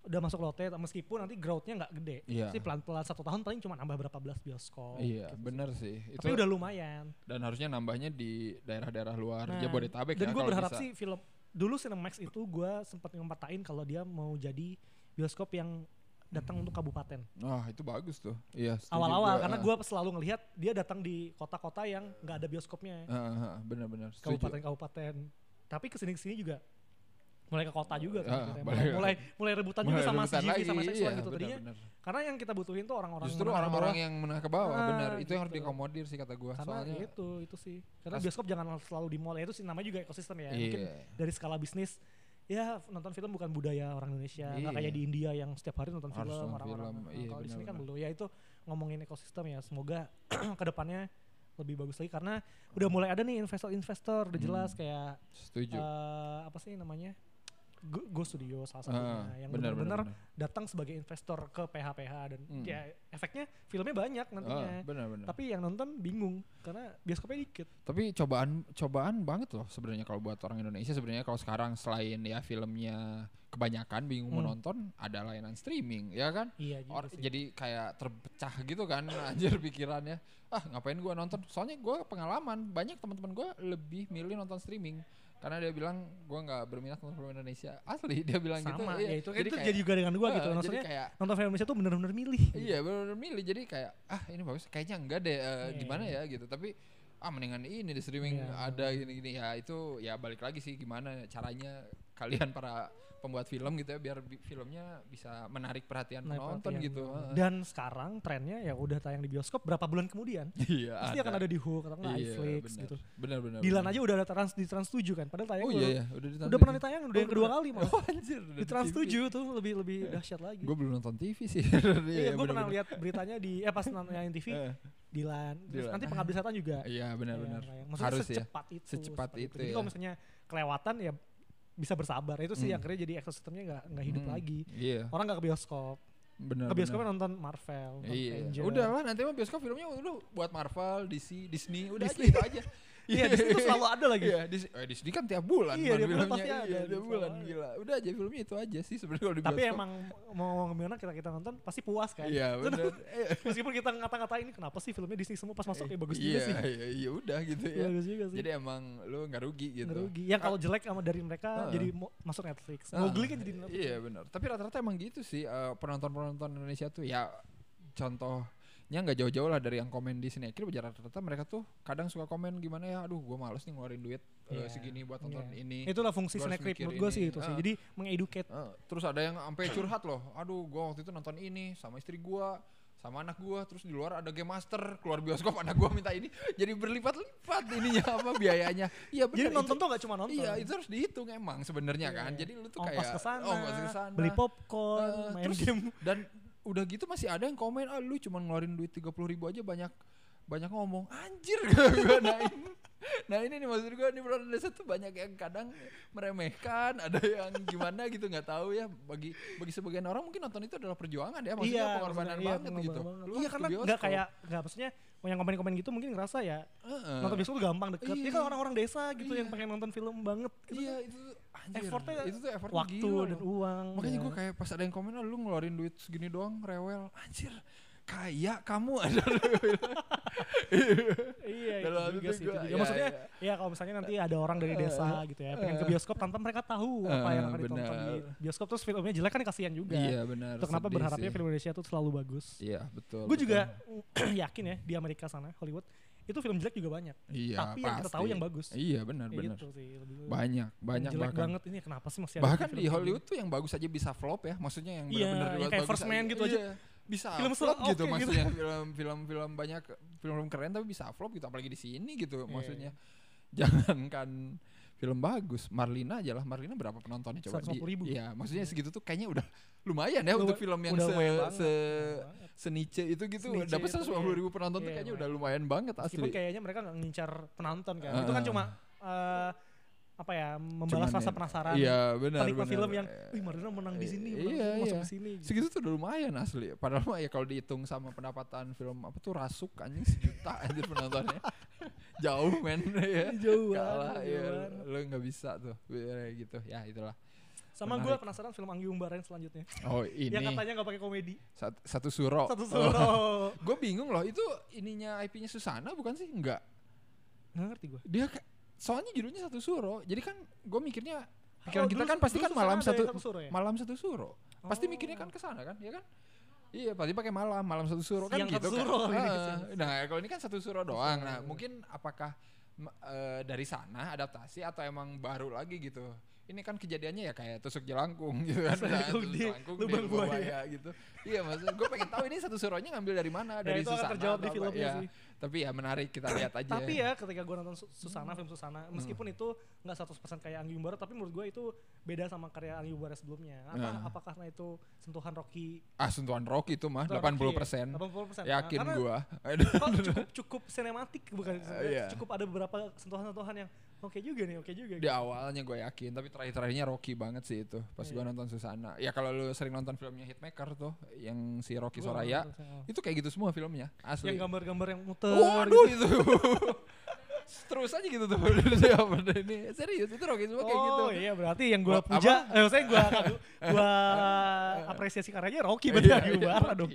udah masuk lotte meskipun nanti growth-nya nggak gede. Iya. Sih pelan-pelan satu tahun paling cuma nambah berapa belas bioskop. Iya, gitu sih. bener sih. Itu Tapi udah lumayan. dan harusnya nambahnya di daerah-daerah luar Nah, Jabodetabek Dan ya gue berharap bisa. sih film dulu Cinemax itu gue sempat ngempatain kalau dia mau jadi bioskop yang datang untuk kabupaten. Wah, itu bagus tuh. Iya, Awal-awal karena ah. gue selalu ngelihat dia datang di kota-kota yang nggak ada bioskopnya. Bener-bener setuju. kabupaten-kabupaten. Tapi ke sini ke sini juga mulai ke kota juga kan. Akhirnya. mulai- mulai, mulai mulai rebutan juga Mulai sama rebutan CGV sama lagi, seksual iya, gitu tadinya. bener. Karena yang kita butuhin tuh orang-orang Justru orang-orang yang menengah ke bawah, Ah, benar. Itu yang harus gitu. dikomodir sih kata gua. karena Soalnya itu itu sih. Karena bioskop jangan selalu di mall ya itu sih namanya juga ekosistem ya. Mungkin iya. dari skala bisnis ya nonton film bukan budaya orang Indonesia. Nggak Iya. kayak di India yang setiap hari nonton Harus film orang-orang. Nah, iya, kalau di sini kan belum. Ya itu ngomongin ekosistem ya. Semoga ke depannya lebih bagus lagi karena udah mulai ada nih investor-investor udah jelas Hmm. kayak Setuju. eh, apa sih namanya Go, Studio salah Ah, satunya yang benar, benar-benar benar, benar. datang sebagai investor ke PH-PH dan Hmm. ya efeknya filmnya banyak nantinya Ah, benar-benar. tapi yang nonton bingung karena bioskopnya dikit Tapi cobaan cobaan banget loh sebenarnya kalau buat orang Indonesia sebenarnya kalau sekarang selain ya filmnya kebanyakan bingung Hmm. nonton ada layanan streaming ya kan? iya Or, sih. jadi kayak terpecah gitu kan anjir pikirannya. Ah, ngapain gua nonton? Soalnya gua pengalaman banyak teman-teman gua lebih milih nonton streaming karena dia bilang gua nggak berminat nonton film Indonesia. Asli dia bilang gitu. sama Iya. ya itu Jadi itu kayak- jadi juga dengan gua Ah, gitu maksudnya kayak nonton film Indonesia tuh bener-bener milih gitu. Iya benar milih jadi kayak ah ini bagus kayaknya enggak deh eh, Iya, gimana iya. ya gitu tapi ah mendingan ini di streaming Iya, ada gini-gini ya itu ya balik lagi sih gimana caranya kalian para pembuat film gitu ya biar bi- filmnya bisa menarik perhatian Nah, penonton perhatian. gitu. Heeh. dan sekarang trennya ya udah tayang di bioskop berapa bulan kemudian iya. pasti akan ada di Hook atau Iya, iFlix benar. gitu Benar benar. Dilan aja udah ada trans di Trans 7 kan padahal tayang Oh baru- iya ya, udah udah pernah ditayang udah yang kedua kali malah Oh anjir, udah di Trans TV. 7 tuh lebih lebih dahsyat lagi Gue belum nonton TV sih. Iya, gue pernah lihat beritanya di eh pas nonton yang TV Eh, Dilan. Terus Dilan. nanti pengabdi setan juga. Iya benar-benar. Iya, Maksudnya Harus ya. secepat itu. Secepat itu Jadi ya. kalau misalnya kelewatan ya bisa bersabar. Itu sih Hmm. yang akhirnya jadi ekosistemnya nggak nggak hidup Hmm, lagi. Iya. Orang nggak ke bioskop. Benar. Ke bioskopnya nonton Marvel, nonton Iya. Udah lah nanti mah bioskop filmnya lu buat Marvel, DC, Disney, udah Disney. aja itu aja. Iya, di situ selalu ada lagi. Iya, Disney, eh, Disney kan tiap bulan Iya, kan bulan filmnya. pasti ada, Iya, tiap bulan gila. Udah aja filmnya itu aja sih sebenarnya kalau di Tapi bioskop. emang mau gimana kita kita nonton pasti puas kan. Iya, benar. Meskipun kita ngata-ngatain kenapa sih filmnya Disney semua pas masuk ya bagus iya, juga sih. Iya, iya udah gitu ya. Bagus juga sih. Jadi emang lu nggak rugi gitu. Nggak rugi. Yang kalau jelek sama dari mereka Ah. jadi masuk Netflix. Ah, Mowgli kan jadi Netflix. Iya benar. Tapi rata-rata emang gitu sih eh, penonton-penonton Indonesia tuh ya contohnya nggak jauh-jauh lah dari yang komen di sini. Akhirnya rata-rata mereka tuh kadang suka komen gimana ya, aduh gua males nih ngeluarin duit eh, Iya, segini buat nonton iya. ini. Itulah fungsi Snack menurut gue sih itu sih. Ah. Jadi mengeducate. Eh, terus ada yang sampai curhat loh. Aduh, gua waktu itu nonton ini sama istri gua, sama anak gua, terus di luar ada game master, keluar bioskop anak gua minta ini. Jadi berlipat-lipat ininya apa biayanya. Iya. Jadi itu- nonton tuh gak cuma nonton. Iya, itu harus dihitung emang sebenarnya Iya, kan. iya. Jadi lu tuh ongkos kayak ke sana, ongkos ke sana. beli popcorn, Eh, main terus game. dan udah gitu masih ada yang komen, ah lu cuma ngeluarin duit 30 ribu aja banyak banyak ngomong anjir gue nah ini nah ini nih maksud gue nih Bro Desa tuh banyak yang kadang meremehkan ada yang gimana gitu nggak tahu ya bagi bagi sebagian orang mungkin nonton itu adalah perjuangan ya maksudnya pengorbanan maksudnya, iya, banget gitu banget. Iya karena nggak kayak nggak maksudnya yang komen-komen gitu mungkin ngerasa ya Heeh. nonton bioskop tuh gampang deket. Iya. kan orang-orang desa gitu yang Iya. pengen nonton film banget. Gitu. iya itu tuh anjir Effortnya itu tuh effort Waktu gila dan loh. uang. Makanya ya. gue kayak pas ada yang komen lu ngeluarin duit segini doang rewel anjir kaya kamu ada iya Dalam juga sih. juga. iya, maksudnya iya. ya kalau misalnya nanti ada orang dari desa gitu ya pengen ke eh. bioskop tanpa mereka tahu apa yang Eh, akan ditonton di bioskop terus filmnya jelek kan kasihan juga. iya benar Itu kenapa berharapnya sih. film Indonesia tuh selalu bagus. iya betul Gue juga yakin ya di Amerika sana Hollywood itu film jelek juga banyak. iya tapi yang kita tahu pasti. yang bagus. iya benar Kayak benar gitu sih. lebih- banyak yang banyak jelek bahkan banget ini kenapa sih masih ada bahkan di Hollywood tuh yang bagus aja bisa flop ya maksudnya yang Iya, benar-benar yang dibuat kayak bagus First Man gitu aja. iya, bisa Film flop gitu gitu. maksudnya film film film banyak film film keren tapi bisa flop gitu apalagi di sini gitu Iya, maksudnya jangankan film bagus, Marlina aja lah. Marlina berapa penontonnya coba? 150.000. Iya, maksudnya segitu tuh kayaknya udah lumayan ya untuk film yang se, se seniche itu gitu dapat itu, 150 ribu iya. penonton tuh Iya, kayaknya lumayan. udah lumayan banget Meskipun asli. kayaknya mereka nggak ngincar penonton kan. Itu kan cuma eh, apa ya membalas Cuman rasa ya- penasaran. Iya, benar penikmat benar. film yang, wih Marlina menang di sini, menang, Iya, masuk iya. di sini. gitu. Segitu tuh udah lumayan asli. Padahal mah ya kalau dihitung sama pendapatan film apa tuh Rasuk anjing sejuta anjir penontonnya. Jauh men ya. Jauh Kalah ya. Lo nggak bisa tuh gitu. Ya itulah. Sama gue penasaran film Anggi Umbara yang selanjutnya. Oh ini Yang katanya nggak pakai komedi. sat- satu suro. Satu suro. Gue bingung loh itu ininya IP-nya Susana bukan sih? Enggak. Nggak ngerti gue. Dia soalnya judulnya satu suro. Jadi kan gue mikirnya pikiran Oh, kita kan pasti kan malam satu, suro ya? malam satu suro. Pasti Oh. mikirnya kan ke sana kan, ya kan? Iya, pasti pakai malam, malam satu suro kan Siang gitu kan. suro ini, Heeh. siang. nah, kalau ini kan satu suro doang. suro, Nah, iya. mungkin apakah eh, dari sana adaptasi atau emang baru lagi gitu? Ini kan kejadiannya ya kayak tusuk jelangkung gitu kan. Nah, tusuk di jelangkung lubang lubang buaya. gitu. Iya, maksudnya gue pengen tahu ini satu suronya ngambil dari mana? Ya, Dari itu akan Susana terjawab di filmnya Iya. sih. Tapi ya menarik kita lihat aja. Tapi ya ketika gue nonton Su- Susana, film Susana, Hmm. meskipun itu nggak 100% kayak Anggi Umbara, tapi menurut gue itu beda sama karya Anggi Umbara sebelumnya. Apa, Nah. apa karena itu sentuhan Rocky? Ah, sentuhan Rocky itu mah sentuhan 80 Rocky persen. ya? 80%. Yakin Nah, kok cukup cukup sinematik bukan Iya. cukup ada beberapa sentuhan-sentuhan yang oke juga nih, oke juga. Di awalnya gue yakin, tapi terakhir-terakhirnya Rocky banget sih itu. Pas Iya. gua nonton Susana. Ya kalau lu sering nonton filmnya Hitmaker tuh, yang si Rocky Gua Soraya, nonton Susana. itu kayak gitu semua filmnya. Asli. yang gambar-gambar yang muter Waduh gitu. itu. Terus aja gitu tuh. Ini serius itu Rocky semua kayak gitu. Oh iya berarti yang Wah, puja, eh, maksudnya gua gua apresiasi karyanya Rocky berarti Iya, Anggi iya, Umbara Rocky. dong.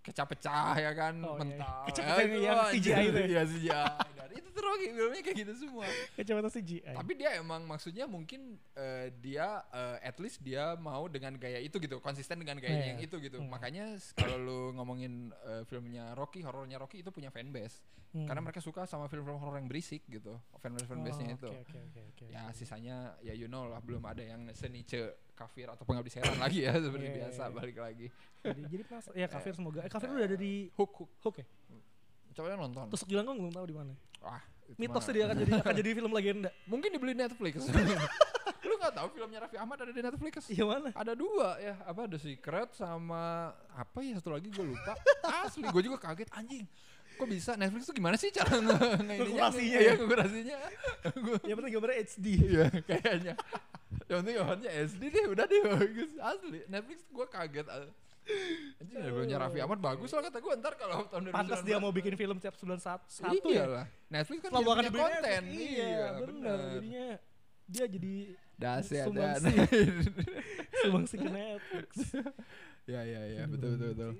Pecah-pecah ya kan, Oh, iya. mental. Pecah-pecah Ya, yang wah, CGI itu ya? Iya CGI. Itu Rocky filmnya kayak gitu semua. Kacamata CGI. Tapi dia emang maksudnya mungkin eh, dia eh, at least dia mau dengan gaya itu gitu, konsisten dengan gayanya Iya. yang itu gitu. Hmm. Makanya kalau lu ngomongin eh, filmnya Rocky, horornya Rocky itu punya fanbase. Hmm. Karena mereka suka sama film-film horor yang berisik gitu. Fanbase fanbase-nya Oh, itu. Oke oke oke. Ya sisanya ya you know lah belum ada yang senice kafir atau pengabdi setan lagi ya seperti Iya, iya, biasa iya. balik lagi. Jadi, jadi penasaran. Ya kafir semoga. Eh kafir udah ada di Hook hook. Hook ya. Coba nonton. Tusuk Jelangkung belum tahu di mana. Wah, Mitosnya dia akan jadi akan jadi film legenda. mungkin dibeli Netflix. Lu nggak tahu filmnya Raffi Ahmad ada di Netflix? Iya mana? Ada dua ya, apa The Secret sama apa ya satu lagi gue lupa. Asli gue juga kaget anjing. Kok bisa Netflix tuh gimana sih cara? Ngekurasinya Iya, ya? ngekurasinya. Yang penting gambarnya HD. Iya, kayaknya. Yang penting gambarnya SD deh, udah deh bagus. Asli, Netflix gue kaget. Anjing filmnya Raffi Ahmad bagus lah kata gue ntar kalau tahun 2019. Pantas dia mau bikin film tiap sebulan satu, satu iya ya. lah. Netflix kan Selalu akan konten. Netflix. Iya, benar. Jadinya dia jadi Das ya Sumbangsi. sumbangsi ke Netflix. Ya ya ya, betul betul betul.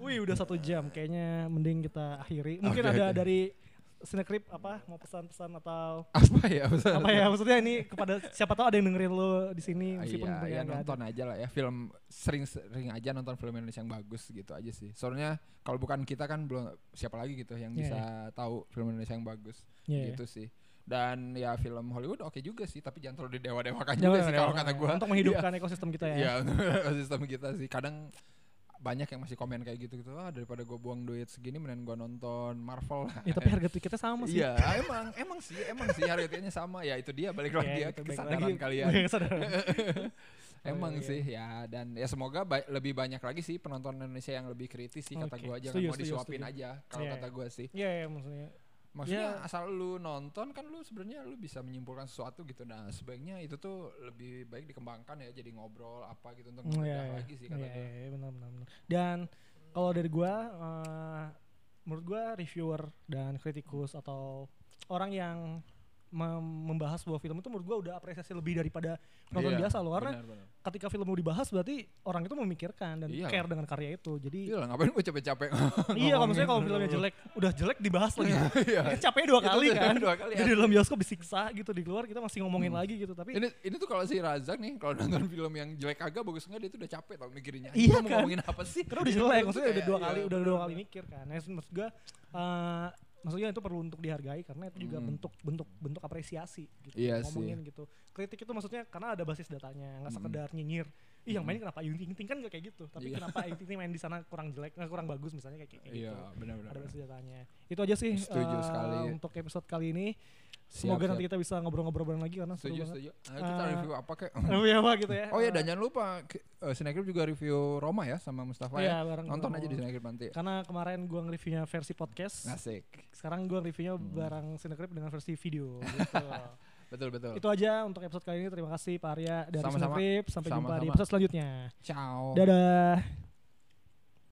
Wih udah satu jam, kayaknya mending kita akhiri. Mungkin Oke, ada oke. dari Cinecrip apa mau pesan-pesan atau Apa ya? pesan- apa ya maksudnya ini kepada siapa tahu ada yang dengerin lo di sini Ah, meskipun iya, ya nggak ada. nonton aja lah ya film sering-sering aja nonton film Indonesia yang bagus gitu aja sih. Soalnya kalau bukan kita kan belum siapa lagi gitu yang Iya, bisa tahu film Indonesia yang bagus Iya, gitu sih. Dan ya film Hollywood oke juga sih, tapi jangan terlalu didewa-dewakan iya. juga sih kalau kata jangan. gua. Untuk menghidupkan ekosistem kita ya. Iya, untuk sistem kita sih. Kadang banyak yang masih komen kayak gitu gitu. Ah, daripada gue buang duit segini mending gua nonton Marvel. Ya, tapi harga tiketnya sama sih. Iya, emang emang sih, emang sih harga tiketnya sama. Ya itu dia balik lagi ya Iya, ke itu baik kesadaran lagi. kalian. Emang iya. sih ya dan ya semoga ba- lebih banyak lagi sih penonton Indonesia yang lebih kritis sih kata Oke, gua aja mau disuapin aja kalau Iya, kata gua sih. Iya, iya, maksudnya. Maksudnya Ya. asal lu nonton kan lu sebenarnya lu bisa menyimpulkan sesuatu gitu. Nah, sebaiknya itu tuh lebih baik dikembangkan ya jadi ngobrol apa gitu untuk mengedah iya. lagi sih kata Iya, gua. iya, iya, benar, benar, benar. Dan kalau dari gua, eh, menurut gua reviewer dan kritikus atau orang yang membahas sebuah film itu menurut gua udah apresiasi lebih daripada penonton Iya, biasa loh. Karena benar, benar. ketika film mau dibahas berarti orang itu memikirkan dan Iya. care dengan karya itu. Jadi Iya ngapain gua capek-capek iya kalau misalnya kalau filmnya jelek, udah jelek dibahas lagi. Iya. Kan capeknya dua Itu kali kan. dua kali, Jadi asli. dalam bioskop disiksa gitu di luar kita masih ngomongin Hmm. lagi gitu. Tapi Ini ini tuh kalau si Razak nih kalau nonton film yang jelek agak bagus enggak dia tuh udah capek tau mikirinnya. Iya Gua mau kan? ngomongin apa sih? karena udah jelek maksudnya udah dua iya, kali udah dua kali mikir kan nah maksud gue eh, maksudnya itu perlu untuk dihargai karena itu juga Hmm. bentuk bentuk bentuk apresiasi gitu Iya ngomongin gitu kritik itu maksudnya karena ada basis datanya nggak Hmm. sekedar nyinyir ih yang Hmm. main kenapa Ayu Ting Ting kan gak kayak gitu tapi Iya. kenapa Ayu Ting Ting main di sana kurang jelek nggak kurang bagus misalnya kayak, kayak Iya, gitu benar-benar. ada basis datanya itu aja sih Setuju eh, sekali. untuk episode kali ini Semoga Siap, nanti kita bisa ngobrol-ngobrol bareng lagi karena seru Setuju, banget. setuju. Nah, kita Eh, review apa kek? Review apa gitu ya. Oh iya, dan jangan lupa ke- eh, Cinecrip juga review Roma ya sama Mustafa Iya, ya. bareng Nonton sama aja di Roma. Cinecrip nanti. Karena kemarin gua nge-reviewnya versi podcast. Asik. Sekarang gua reviewnya Hmm. bareng Cinecrip dengan versi video gitu. Betul, betul. Itu aja untuk episode kali ini. Terima kasih Pak Arya dari. Cinecrip. Sampai jumpa di episode selanjutnya. Ciao. Dadah.